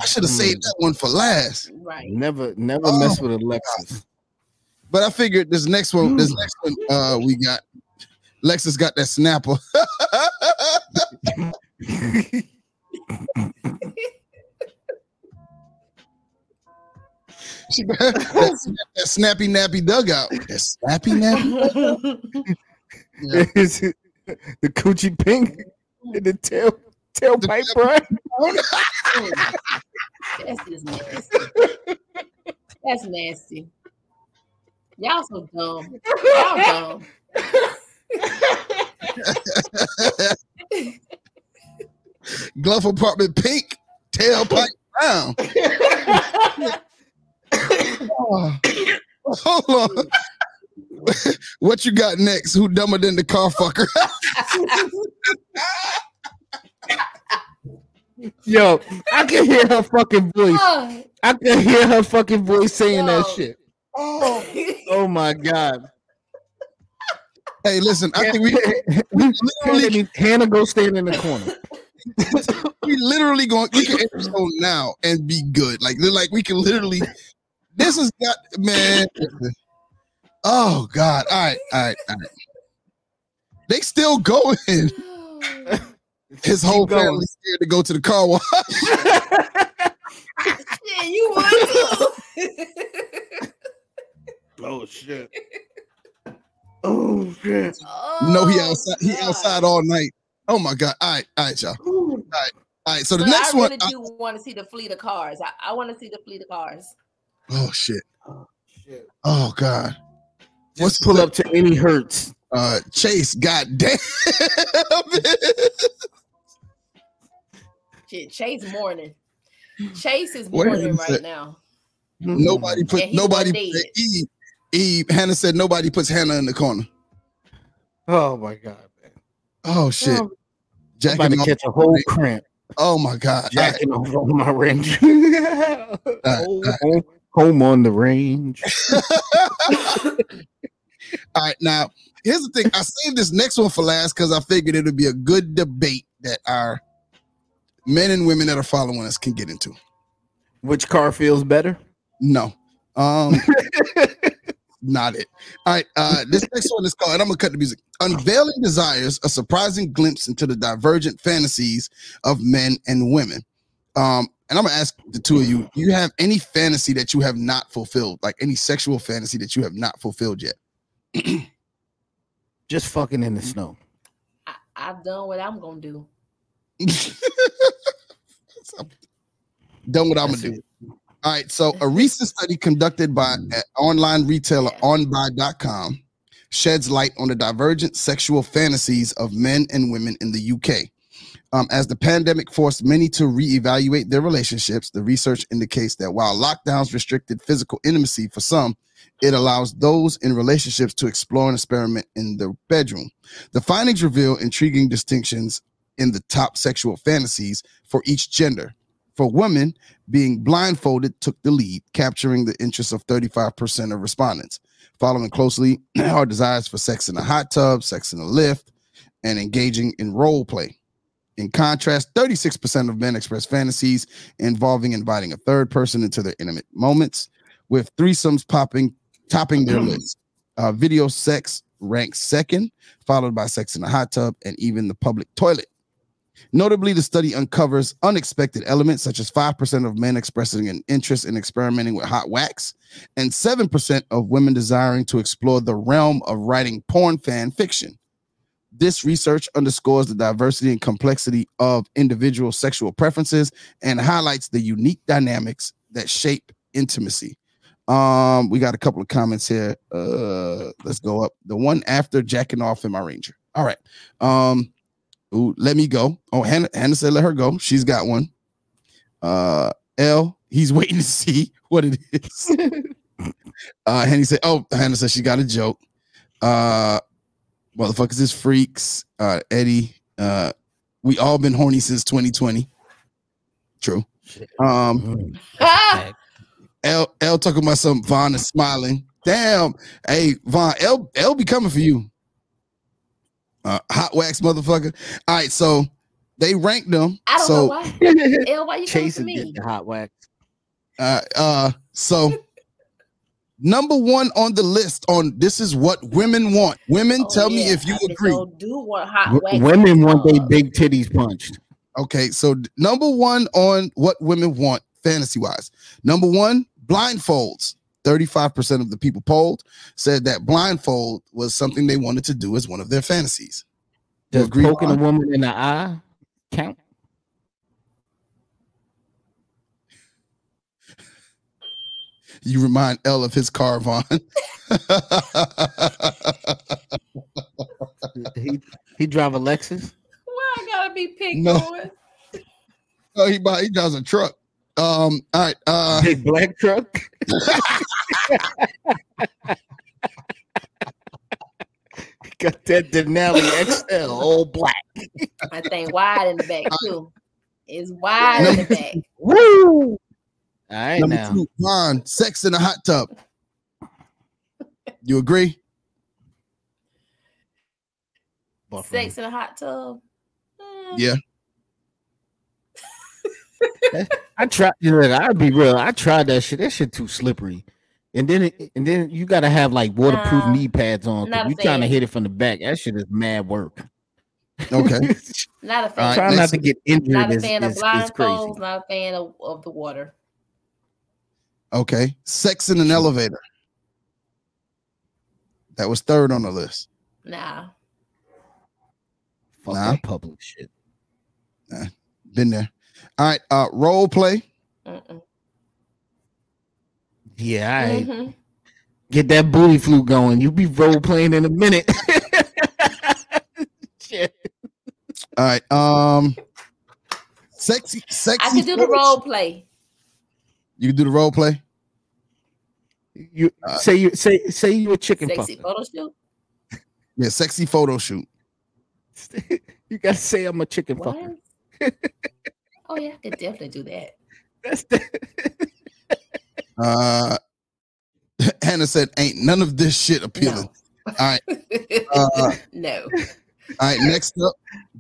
I should have saved that one for last, Right. never, never Oh, mess with Alexis. But I figured this next one, this next one, uh, we got Lexus got that snapper. She got that, that snappy nappy dugout. That snappy nappy. Yeah. Is it the coochie pink in the tail tailpipe, right? That's just nasty. That's nasty. Y'all so dumb. Y'all dumb. Glove apartment pink, tailpipe brown. Oh, Hold on. what you got next? Who dumber than the car fucker? Yo, I can hear her fucking voice. Oh, I can hear her fucking voice saying that shit. oh. Oh my god. hey, listen, I think we, we literally Hannah, Hannah go stand in the corner. we literally going we can end the show now and be good. Like they're like we can literally this has got man. Oh God. All right, all right, all right. They still going. His whole going. family scared to go to the car wash. Yeah, you would too. Oh shit. Oh shit. no, he Oh, outside. He God. outside all night. Oh my God. All right, all right, y'all. All right, all right. So the But next I one. really I- do want to see the fleet of cars. I, I want to see the fleet of cars. oh shit. Oh, shit. Oh God. Let's pull up to any hurts. Uh, Chase. God damn. Shit, Chase morning. Chase is Wait a morning minute. right now. Mm-hmm. nobody put. Yeah, nobody. one. Eve. Eve. Hannah said nobody puts Hannah in the corner. Oh my god, man. Oh shit. Oh, I'm about to catch a whole cramp. Oh my God. All right. Jacking off on my range. Uh, uh, home, home- home on the range. All right, now here's the thing. I saved this next one for last because I figured it would be a good debate that our men and women that are following us can get into. Which car feels better? No, um, not it. All right, uh, this next one is called. And I'm gonna cut the music. Unveiling desires: a surprising glimpse into the divergent fantasies of men and women. Um, and I'm gonna ask the two of you: Do you have any fantasy that you have not fulfilled, like any sexual fantasy that you have not fulfilled yet? Just fucking in the snow. I, I've done what I'm gonna do. done what I'm gonna do. All right. So a recent study conducted by uh, online retailer onbuy.com sheds light on the divergent sexual fantasies of men and women in the UK. Um, as the pandemic forced many to reevaluate their relationships, the research indicates that while lockdowns restricted physical intimacy for some, it allows those in relationships to explore and experiment in the bedroom. The findings reveal intriguing distinctions in the top sexual fantasies for each gender. For women, being blindfolded took the lead, capturing the interest of 35% of respondents. Following closely are desires for sex in a hot tub, sex in a lift, and engaging in role play. In contrast, 36% of men express fantasies involving inviting a third person into their intimate moments, with threesomes popping topping their list. Uh, video sex ranks second, followed by sex in a hot tub and even the public toilet. Notably, the study uncovers unexpected elements such as 5% of men expressing an interest in experimenting with hot wax and 7% of women desiring to explore the realm of writing porn fan fiction. This research underscores the diversity and complexity of individual sexual preferences and highlights the unique dynamics that shape intimacy. Um, we got a couple of comments here. Uh, let's go up. The one after jacking off in my Ranger. All right. Um, ooh, let me go. Oh, Hannah, Hannah said let her go. She's got one. Uh, L, he's waiting to see what it is. uh, Hannah said, oh, Hannah said she got a joke. Uh, motherfuckers is freaks. Uh, Eddie, uh, we all been horny since 2020. True. Um, Ah, L L talking about some Von is smiling. Damn. Hey, Von, L L be coming for you. Uh, hot wax motherfucker. All right, so they ranked them. I don't so, know why. L, why you coming Chase for and me? the hot wax. Uh, uh, so number one on the list on this is what women want. Women, Oh, tell me if you I agree. Do want hot W- wax. Women want their big titties punched. Okay, so number one on what women want fantasy wise. Number one, blindfolds. 35% of the people polled said that blindfold was something they wanted to do as one of their fantasies. Does agree, poking a woman in the eye count? You remind L of his car, Von. he he drive a Lexus. Why I gotta be picked No. on? oh, he buy, he drives a truck. Um, all right. Uh, Big black truck. Got that Denali XL, all black. I think wide in the back too. It's wide in the back. Woo! All right number now. two, Von, sex in a hot tub. You agree? Buffer. Sex in a hot tub. Eh, Yeah. I tried. You know, I'll be real. I tried that shit. That shit too slippery. And then, it, and then you gotta have like waterproof Nah, knee pads on. 'cause not a You trying to hit it from the back. That shit is mad work. Okay. Not a fan. right, Trying not next- to get injured not a fan of is, is crazy. blindfolds. Not a fan of, of the water. Okay. Sex in an elevator. That was third on the list. Nah. Fuck Nah. that public shit. Nah. Been there. All right. Uh, role play. Mm-mm. Yeah, I Mhm. get that booty flute going. You be role playing in a minute. shit. All right. Um, sexy, sexy. I can do the role play. You can do the role play. You Uh, say you say say you a chicken Sexy fucker. photo shoot. Yeah, sexy photo shoot. you gotta say I'm a chicken What? fucker. oh yeah, I could definitely do that. That's the Uh, Hannah said, "Ain't none of this shit appealing." All right. Uh, no. All right. Next up,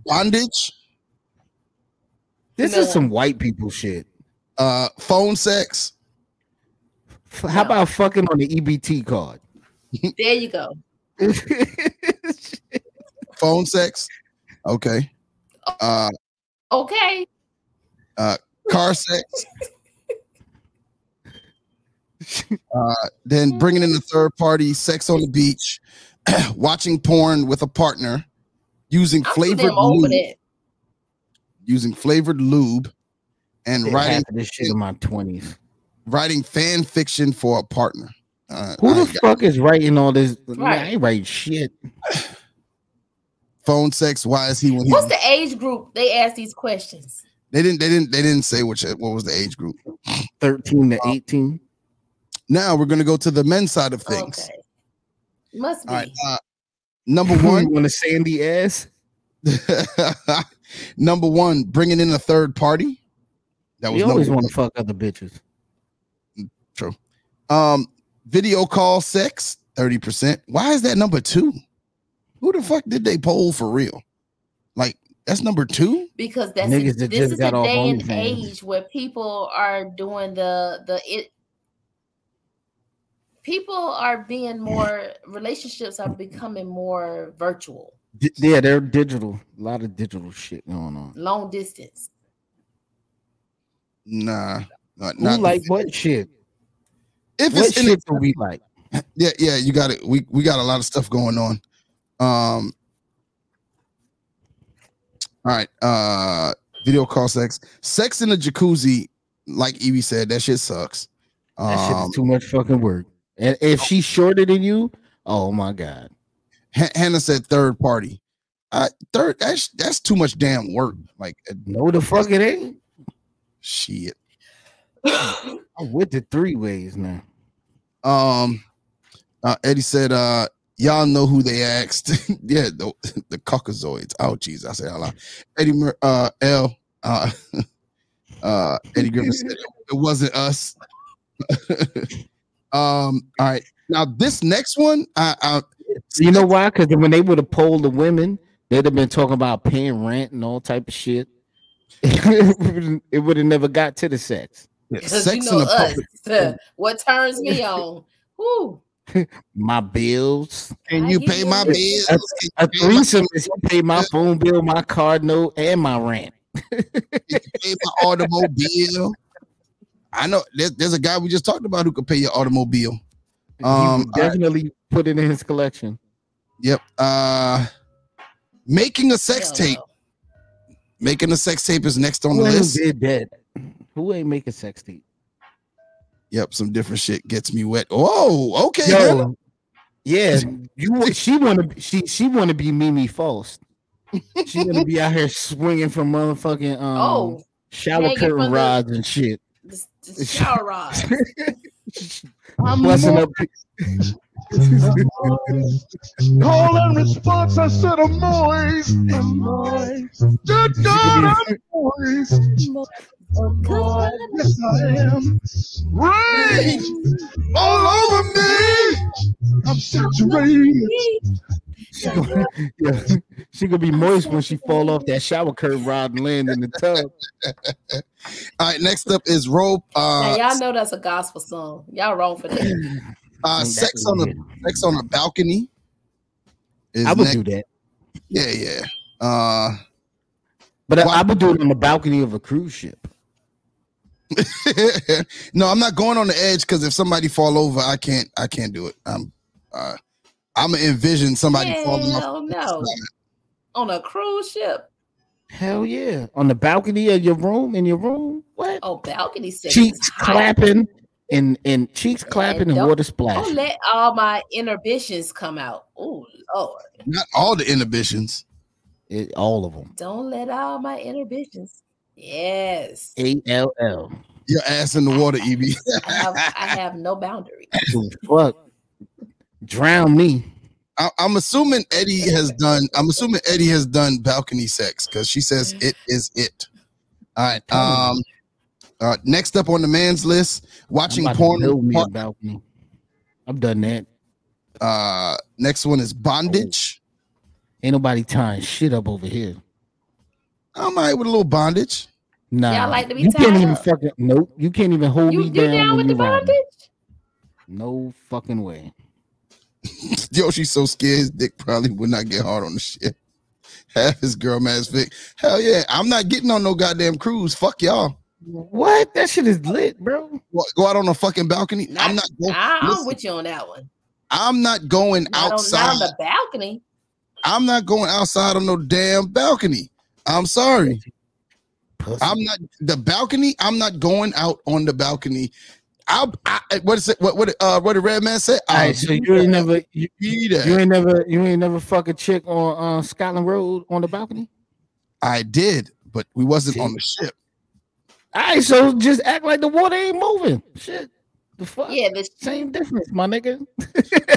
bondage. this No. is some white people shit. Uh, phone sex. How No. about fucking on the EBT card? There you go. Phone sex. Okay. Uh, Okay. Uh, car sex. Uh, then bringing in the third party, sex on the beach, watching porn with a partner, using I'm flavored damn old for lube, using flavored lube, and Did writing half of this shit in my twenties. writing fan fiction for a partner. Uh, Who the fuck is writing all this? Man, Right. I ain't writing shit. phone sex? Why is he when he? What's the age group they ask these questions? They didn't. They didn't. They didn't say which. What was the age group? Thirteen to eighteen. Now we're gonna go to the men's side of things. Okay. Must be. All right. Uh, number You one. want a sandy ass? number one, bringing in a third party. That was You always want to fuck other bitches. True. Um, video call sex, 30%. Why is that number two? Who the fuck did they poll for real? Like, that's number two? because that's a, that this is a day and OnlyFans. age where people are doing the the it people are being more relationships are becoming more virtual D- yeah, they're digital. A lot of digital shit going on. long distance Nah. Not, Who not like what shit? if What it's in shit do we like? yeah, yeah, you got it. We we got a lot of stuff going on. Um all right. Uh video call sex. Sex in the jacuzzi, like Ibby said, that shit sucks. That shit Um, is too much fucking work. And if she's shorter than you, oh my god. Ha- Hannah said third party. Uh, third, that's that's too much damn work. Like uh, No, the fuck it ain't. Shit. I'm with the three ways now. Um, uh, Eddie said, uh, y'all know who they asked. yeah, the, the Caucasoids. Oh, jeez, I said out loud. Eddie, Mur- uh, L, uh, uh, Eddie Griffin said it wasn't us. um, all right. Now this next one, I, I You know why? Because when they would have polled the women, they'd have been talking about paying rent and all type of shit. it would have never got to the sex. because you sex know in a us public. what turns me on Whew. My bills. Can you pay my bills? A, Can a you pay my- threesome is you pay my phone bill, my card note, and my rent. you pay my automobile? I know there's, there's a guy we just talked about who could pay your automobile. Um, would definitely put it in his collection. Yep. Uh making a sex Hell tape. No. Making a sex tape is next on Who the ain't list. did that? Who ain't making sex tape? Yep, some different shit gets me wet. Whoa, okay. Yo, yeah, you. She want to. She she want to be Mimi Faust. She want to be out here swinging from motherfucking um Oh, shower curtain from the- rods and shit. the, the shower rod. Busting up. Call and response, I said a moist. A moist. Good God, I'm moist. Yes, I am. Rain all over me. I'm saturated. She gonna, yeah, she gonna be moist when she fall off that shower curtain rod and land in the tub. All right, next up is rope. now Uh, y'all know that's a gospel song. Y'all wrong for that. uh, sex on the sex on a balcony. is I would next. do that, Yeah, yeah. Uh, but I, I would do it on the balcony of a cruise ship. no, I'm not going on the edge because if somebody fall over, I can't. I can't do it. I'm. Uh, I'm gonna envision somebody falling off. No. On a cruise ship. Hell yeah, on the balcony of your room in your room. What? Oh, balcony sex. cheeks clapping and and cheeks clapping and don't- water Don't let all my inhibitions come out. Oh Lord. Not all the inhibitions. It, all of them. Don't let all my inhibitions. Yes. A L L. Your ass in the water, Eb. I have I have no boundaries. Fuck. Drown me. I, I'm assuming Eddie has done. I'm assuming Eddie has done balcony sex because she says Mm-hmm. it is it. All right. Um. Uh, next up on the man's list, watching I'm about porn. build me a porn- balcony. I've done that. Uh, next one is bondage. Ain't nobody tying shit up over here. I'm all right with a little bondage. Nah, Y'all like to be you can't even up? fucking nope. You can't even hold You me you down. down with the you ride me. bondage? No fucking way. Yo, she's so scared his dick probably would not get hard on the shit. Half his girl mass Vic. Hell yeah, I'm not getting on no goddamn cruise. Fuck y'all. What? That shit is lit, bro. What, go out on a fucking balcony. I'm not going. I, I'm listen, with you on that one. I'm not going Not on, not outside. on the balcony. I'm not going outside on no damn balcony. I'm sorry. Pussy. I'm not the balcony. I'm not going out on the balcony. I'll, I, what is it? What what uh what did Redman say? All I'll right, so you ain't never you, be you ain't never you ain't never fuck a chick on uh, Scotland Road on the balcony. I did, but we wasn't on the ship. All right, so just act like the water ain't moving. Shit, the fuck. Yeah, the Same difference, my nigga.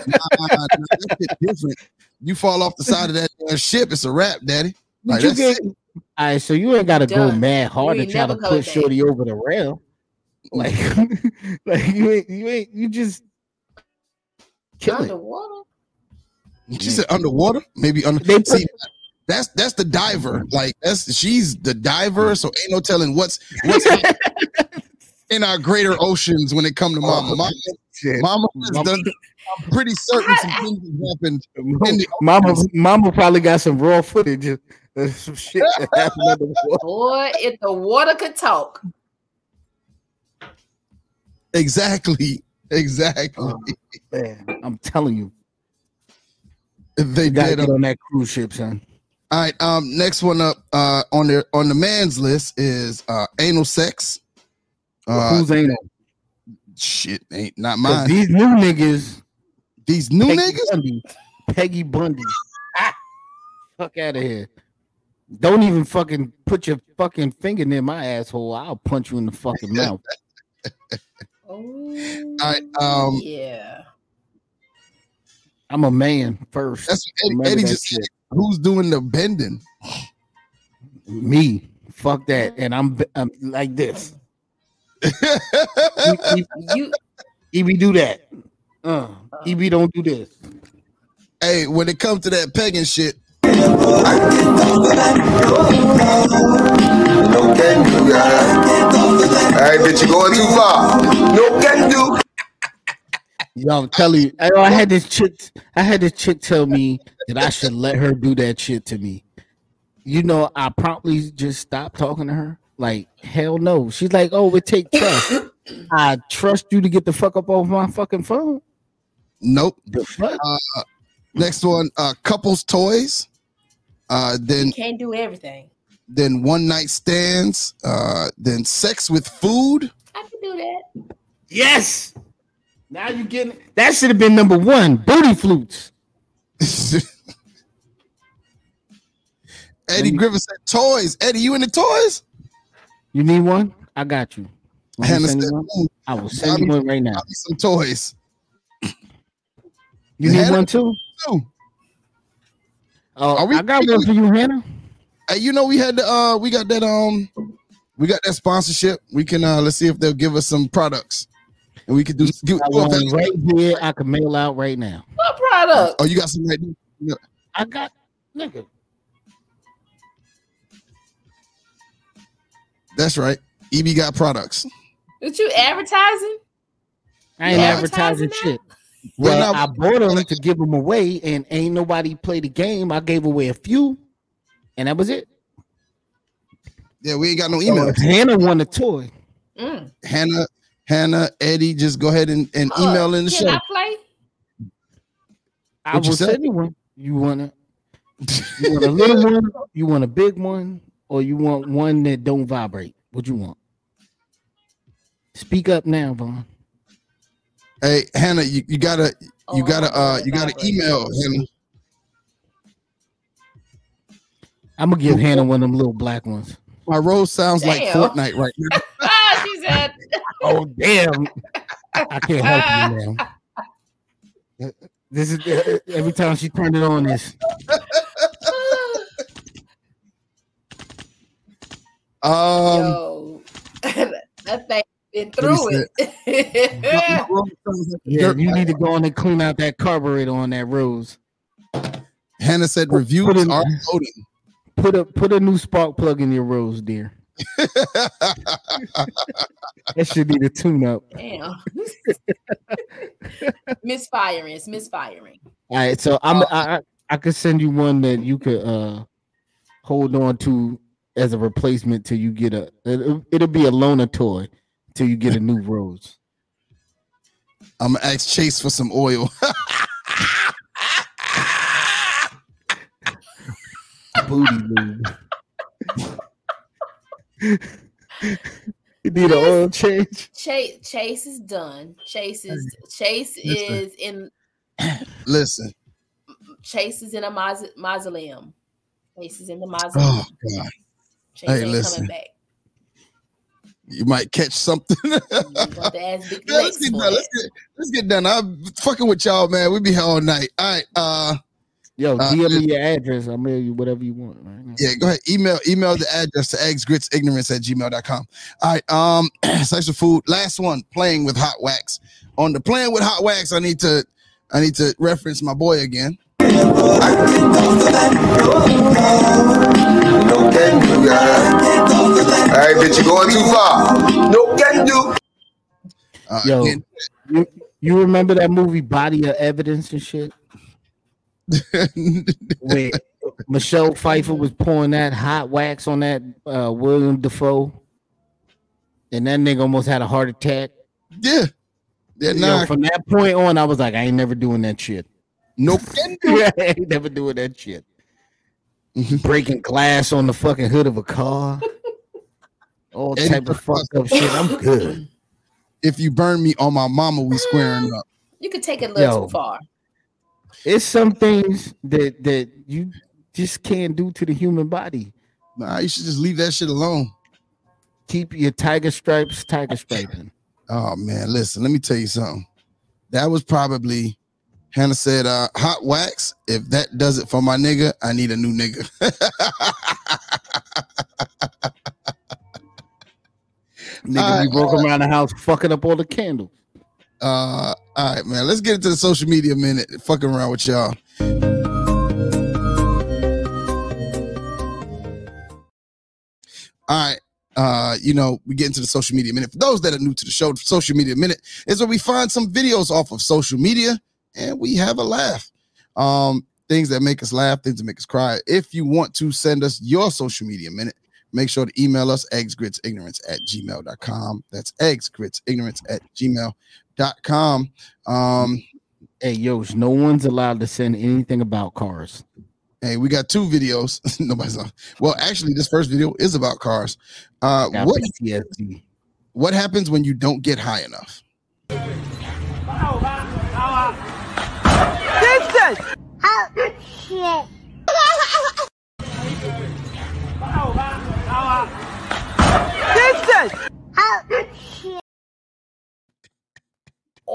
Nah, nah, that shit different. You fall off the side of that damn ship, it's a wrap, daddy. Like, you that's get, all right, so you ain't gotta go mad hard You to try to never coming put Shorty over the rail. Like, like you ain't you ain't you just kill it. underwater. She said underwater, maybe under. They put- See, that's that's the diver. Like that's she's the diver. So ain't no telling what's what's in our greater oceans when it come to mama. Oh, Mama, shit. mama has Mama- done. I'm pretty certain some things have happened. in the Mama, mama probably got some raw footage of of some shit that happened in the water. Boy, if the water could talk. Exactly. Exactly. Man, I'm telling you, They you gotta did. get uh, on that cruise ship, son. All right. Um. Next one up. Uh. On their on the man's list is uh anal sex. Uh. Who's ain't shit ain't not 'Cause mine. These new niggas, These new Peggy niggas. Bundy, Peggy Bundy. Ah, fuck out of here. Don't even fucking put your fucking finger near my asshole. I'll punch you in the fucking mouth. Oh, All right. Um. yeah. I'm a man first. That's what Eddie, Eddie that just shit. Said. Who's doing the bending? me. Fuck that. And I'm, I'm like this. E- You EB do that. Uh, EB don't do this. hey, when it comes to that pegging shit, No can do, yeah. All right, bitch, you're going too far. No can do. Yo, I'm telling you, I, I had this chick. I had this chick tell me that I should let her do that shit to me. You know, I promptly just stopped talking to her. Like, hell no. She's like, oh, it take trust. I trust you to get the fuck up off my fucking phone. nope. The fuck? Uh, next one, uh, couples toys. Uh, then can't do everything. then one night stands. Uh, then sex with food. I can do that. Yes. Now you getting that should have been number one. Booty flutes. Eddie Griffin said toys. Eddie, you into toys? You need one? I got you. Want me Hannah send said, you? I will send you one right now. some toys. You need Hannah- one too? Ooh. Oh, Are we- I got one for you, Hannah. Hey, you know we had the uh we got that um we got that sponsorship. We can uh let's see if they'll give us some products. And we could do give, I got one right here. I can mail out right now. What product? Oh, you got some right there? I got nigga. That's right. EB got products. That you advertising? I ain't You advertising advertising shit. Well, Well, now- I bought them to give them away, and ain't nobody play the game. I gave away a few, and that was it. Yeah, we ain't got no So emails. Hannah won a toy. Mm. Hannah, Hannah, Eddie, just go ahead and, and Uh, email in the can show. I play? I What you will said? send you one. You want a, you want a little one? You want a big one, or you want one that don't vibrate? What you want? Speak up now, Von. Hey, Hannah, you, you gotta you Oh, gotta uh you gotta vibrate. email Hannah. I'm gonna give Hannah one of them little black ones. My rose sounds like Fortnite right now. She said. Oh damn! I can't help you now. This is uh, every time she turned it on. This Um, Yo, that thing been through it. my rose sounds like yeah, you need to go on and clean out that carburetor on that rose. Hannah said Put- reviews put in- are loading. Put a put a new spark plug in your rose, dear. That should need a tune up. Damn. misfiring. It's misfiring. All right, so I'm I I, I could send you one that you could uh hold on to as a replacement till you get a it'll, it'll be a loaner toy till you get a new rose. I'm gonna ask Chase for some oil. Booty lube. you need an oil change. Chase Chase is done. Chase is Chase Listen. is in Listen. Chase is in a maus- mausoleum. Chase is in the mausoleum. Oh God. Chase hey, ain't listen. coming back. You might catch something. You got to ask Big Man, let's get done. Let's get let's get done. I'm fucking with y'all, man. We be here all night. All right. Uh Yo, Uh, DM me your address. I'll mail you whatever you want. Right yeah, go ahead. Email email the address to eggsgritsignorance at gmail.com. All right. Um sexual food. Last one, playing with hot wax. On the playing with hot wax, I need to I need to reference my boy again. No can do, guys. Hey, bitch, you going too far. No can do. Uh, Yo, you, you remember that movie Body of Evidence and shit? Where Michelle Pfeiffer was pouring that hot wax on that uh, William Dafoe, and that nigga almost had a heart attack. yeah. Yeah, Yo, nah, from that point on, I was like, I ain't never doing that shit. no can do. I ain't never doing that shit. Mhm. Breaking glass on the fucking hood of a car. All Eddie type of fucked up shit. I'm good. If you burn me on my mama, we squaring up. You could take it a little Yo. too far. It's some things that that you just can't do to the human body. Nah, you should just leave that shit alone. Keep your tiger stripes, tiger striping. Oh man, listen, let me tell you something. That was probably Hannah said, uh, hot wax. If that does it for my nigga, I need a new nigga. Nigga, we right, broke around the house, fucking up all the candles. Uh, all right, man. Let's get into the social media minute. Fucking around with y'all. All right. Uh, you know, we get into the social media minute. For those that are new to the show, social media minute is where we find some videos off of social media and we have a laugh. Um, things that make us laugh, things that make us cry. If you want to send us your social media minute, make sure to email us eggsgritsignorance at gmail.com. That's eggsgritsignorance at com. Um, hey, Yosh, no one's allowed to send anything about cars. Hey, we got two videos. Nobody's on. Well, actually, this first video is about cars. Uh, what, what happens when you don't get high enough?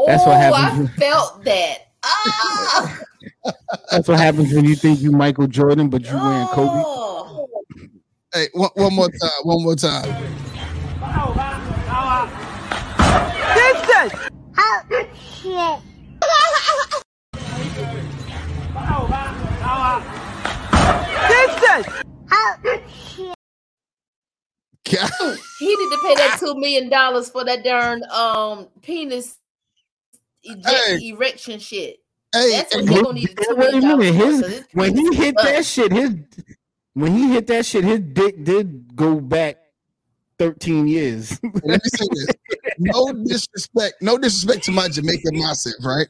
That's what Oh, happens. I felt that. Ah! That's what happens when you think you Michael Jordan, but you wearing Kobe. Oh. Hey, one, one more time. One more time. God, He need to pay that two million dollars for that darn um penis eject, Hey. erection shit. Hey, That's what hey, he gonna need two Wait a minute, his for. 'cause his when he hit is that shit, his when he hit that shit, his dick did go back 13 years. let me say this. No disrespect, no disrespect to my Jamaican massive, right?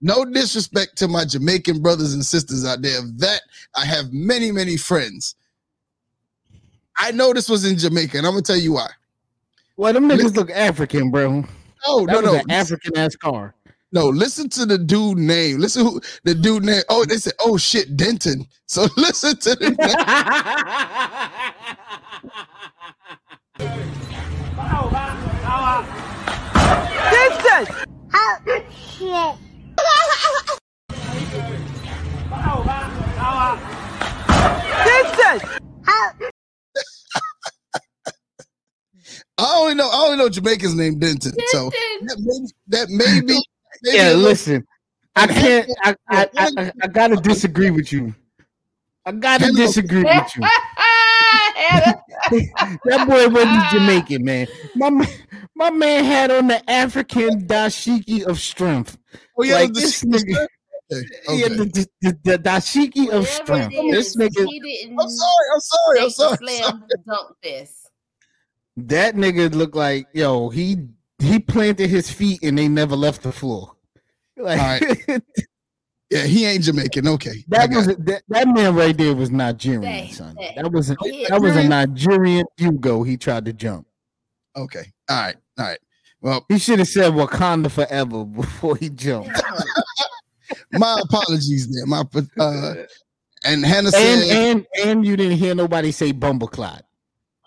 No disrespect to my Jamaican brothers and sisters out there. That, I have many, many friends. I know this was in Jamaica, and I'm gonna tell you why. well, them niggas look African, bro. Oh, That no, was no. an African ass car. No, listen to the dude name. Listen who the dude name. Oh, they said, oh shit, Denton. So listen to the name. I only know I only know Jamaica's name Denton. So that may be, that may be maybe yeah, a listen, I can't. I, I, I, I, I gotta disagree with you. I gotta Hello. disagree with you. That boy wasn't Jamaican, man. My man, my man had on the African dashiki of strength. Oh yeah, like the- this nigga, okay, yeah, the, the, the, the dashiki of whatever strength. it This nigga, he didn't I'm sorry, I'm sorry, I'm take the sorry. slam dunk fest. that nigga looked like yo. He he planted his feet and they never left the floor. Like All Yeah, he ain't Jamaican. Okay. That was it. that, that man right there was Nigerian, Dang, son. dang. That was a, Yeah, that was a Nigerian? Nigerian Hugo. He tried to jump. okay. All right. All right. Well, He should have said Wakanda forever before he jumped. my apologies there. My uh and Hannah said And and and you didn't hear nobody say Bumbleclot.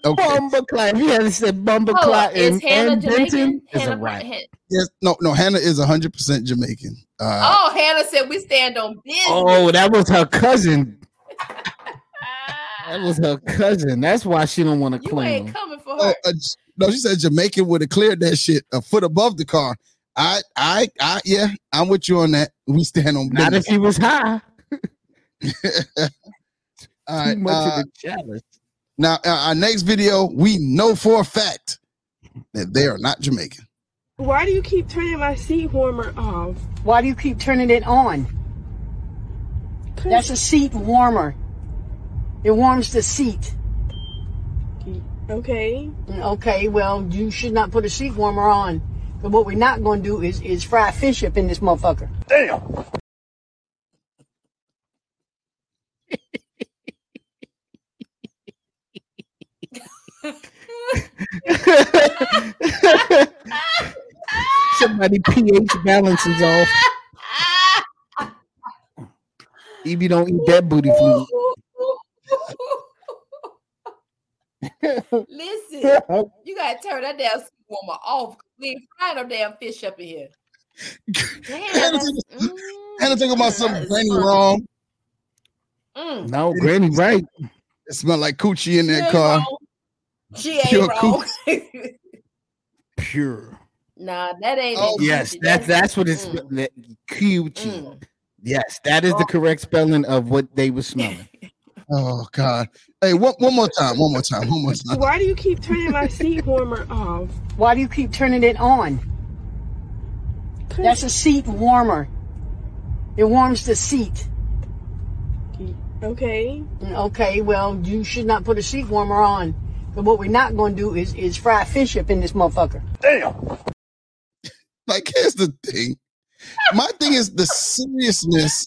Okay. Bumbleclot. If you had said Bumbleclot Hold on, is and, Hannah and Jamaican? Benton, it's a Hannah, wrap. Han- Yes, no, no, Hannah is hundred percent Jamaican. Uh oh, Hannah said we stand on business. Oh, that was her cousin. That was her cousin. That's why she don't want to claim. you claim. ain't coming for oh, uh, no, she said Jamaican would have cleared that shit a foot above the car. I I I yeah, I'm with you on that. We stand on Not if business. he was high. All Too right. much uh, of the chalice. Now uh, our next video, we know for a fact that they are not Jamaican. Why do you keep turning my seat warmer off? Why do you keep turning it on? That's a seat warmer. It warms the seat. Okay. Okay, well, you should not put a seat warmer on. But what we're not going to do is, is fry fish up in this motherfucker. Somebody pH balance is off. If you don't eat that booty fluid. Listen, you gotta turn that damn seat warmer off. We ain't frying no damn fish up in here. Damn, Hannah that's, think- mm, think about that something is granny wrong. Mm, No, Granny, right? It smelled like coochie in that car. wrong. She ain't Pure wrong. Pure. nah, that ain't. Oh. Yes, that's that's what it's Mm, that QG. mm. Yes, that is the correct spelling of what they were smelling. Oh God. Hey, one, one more time. One more time. One more time. Why do you keep turning my seat warmer off? Why do you keep turning it on? That's a seat warmer. It warms the seat. Okay. Okay, well, you should not put a seat warmer on. But what we're not going to do is, is fry fish up in this motherfucker. Damn. like, here's the thing. My thing is the seriousness.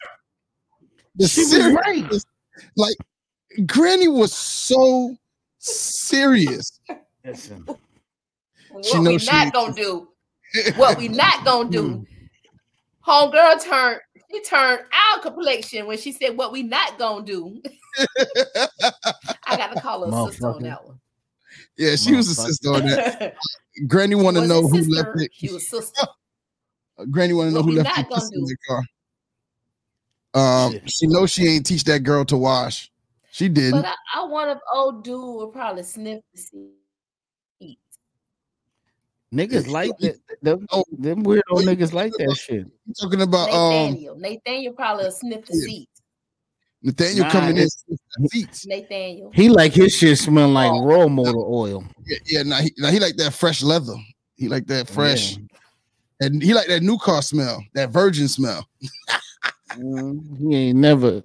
The She was right. seriousness. Like, Granny was so serious. Listen. What She we knows she- not gonna do? What we not gonna do? Homegirl turned. She turned our complexion when she said what we not gonna do. I got to call her sister on that one. Yeah, she was a sister on that. Granny want to know who sister? left it. She was sister. Granny want to know who left not the gonna in the car. Um, she knows she ain't teach that girl to wash. She didn't. But I, I want an old dude will probably sniff the seat. Niggas like that. Them, Oh, them weirdo niggas like that shit. You talking about um Nathaniel. Nathaniel probably will sniff the Yeah. seat. Nathaniel Nah, coming in seats. Nathaniel. He like his shit smell like Oh. raw motor oil. Yeah, yeah nah, he, nah, he like that fresh leather. He like that fresh, Yeah. and he like that new car smell, that virgin smell. Mm, He ain't never,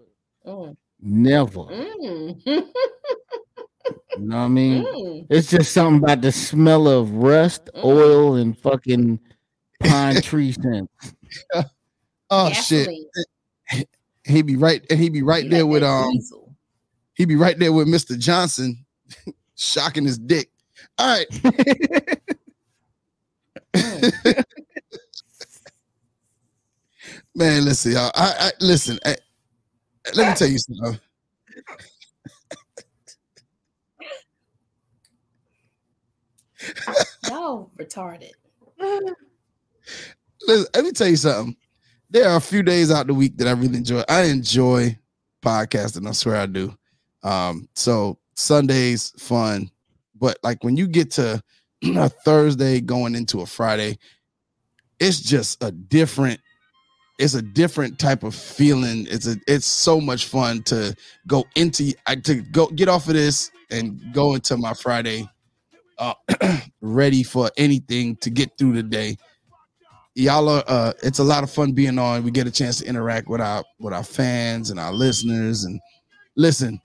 Mm. never. Mm. You know what I mean? Mm. It's just something about the smell of rust, Mm. oil, and fucking pine tree scent. Oh shit, Gasoline. he be right, and he'd be right You there like with um, diesel. he be right there with Mister Johnson, shocking his dick. All right, man. Listen, y'all. I, I listen. I- let me tell you something. Y'all retarded. Listen, let me tell you something. There are a few days out the week that I really enjoy. I enjoy podcasting. I swear I do. Um, so Sundays fun, but like when you get to a Thursday going into a Friday, it's just a different. It's a different type of feeling. It's a. It's so much fun to go into. I to go get off of this and go into my Friday, uh, ready for anything to get through the day y'all are uh it's a lot of fun being on. We get a chance to interact with our with our fans and our listeners. And listen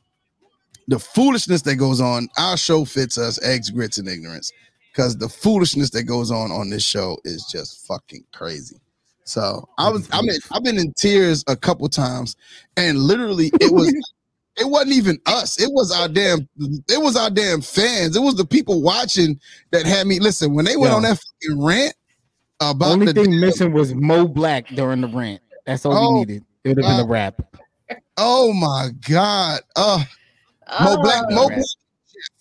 the foolishness that goes on our show fits us eggs grits and ignorance. Because the foolishness that goes on on this show is just fucking crazy. So i was i mean i've been in tears a couple times. And literally it was it wasn't even us. It was our damn it was our damn fans. It was the people watching that had me listen when they went Yeah. on that fucking rant about Only the thing damn- missing was Mo Black during the rant. That's all Oh, we needed. It would have been a uh, rap. Oh my God. Uh Mo Black, Oh, Mo Black.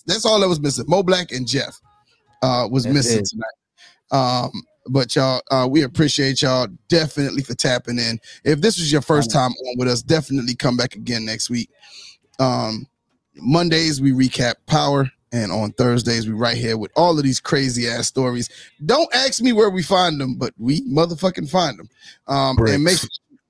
That's all that was missing. Mo Black and Jeff uh was That's missing it. tonight. Um, but y'all, uh, we appreciate y'all definitely for tapping in. If this was your first time on with us, definitely come back again next week. Um, Mondays we recap Power, and on Thursdays we right here with all of these crazy ass stories. Don't ask me where we find them, but we motherfucking find them. Um, and make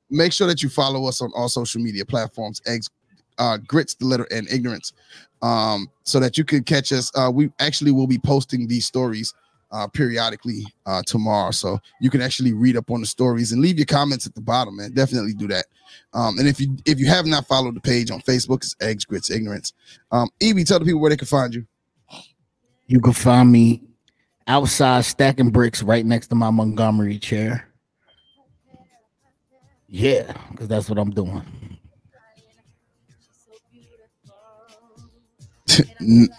make sure that you follow us on all social media platforms. Eggs, uh, grits, the letter, and ignorance, um, so that you can catch us. Uh, we actually will be posting these stories uh, periodically uh, tomorrow, so you can actually read up on the stories and leave your comments at the bottom. Man, definitely do that. Um, and if you if you have not followed the page on Facebook, it's Eggs, Grits, Ignorance. Um, Ibby, tell the people where they can find you. You can find me outside stacking bricks right next to my Montgomery chair. Yeah, because that's what I'm doing.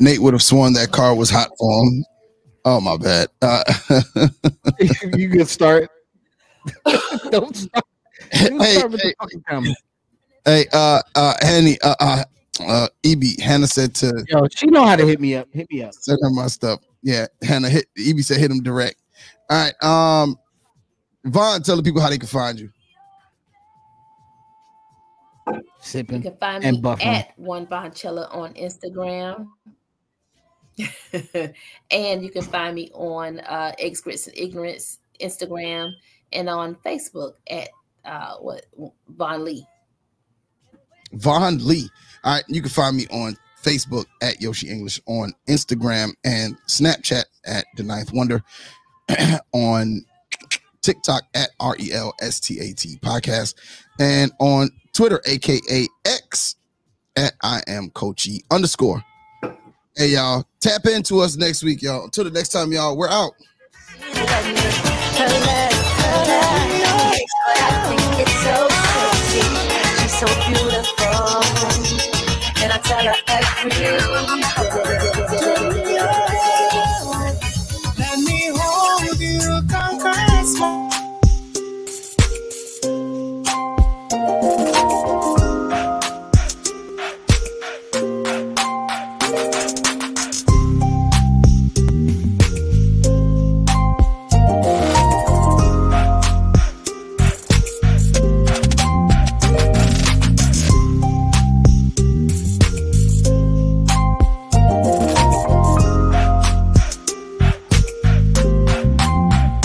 Nate would have sworn that car was hot for him. Oh my bad. Uh, you can start. Don't start. Hey, start with hey. the fucking hey, uh, uh, Henny, uh, uh, uh, Eb, Hannah said to Yo, she know how to hit me up. Hit me up. send her my stuff. Yeah, Hannah hit. Eb said hit him direct. All right. Um, Von, tell the people how they can find you. Sipping. You can find and me buffering. at one Vonchella on Instagram. and you can find me on uh Eggs Grits and Ignorance Instagram and on Facebook at uh what Von Lee. Von Lee. All right, you can find me on Facebook at Yoshi English, on Instagram and Snapchat at The Ninth Wonder, on TikTok at R E L S T A T podcast, and on Twitter, aka X at I am Coachy underscore. Hey y'all, tap into us next week, y'all. Until the next time, y'all, we're out. So beautiful, tell her every day.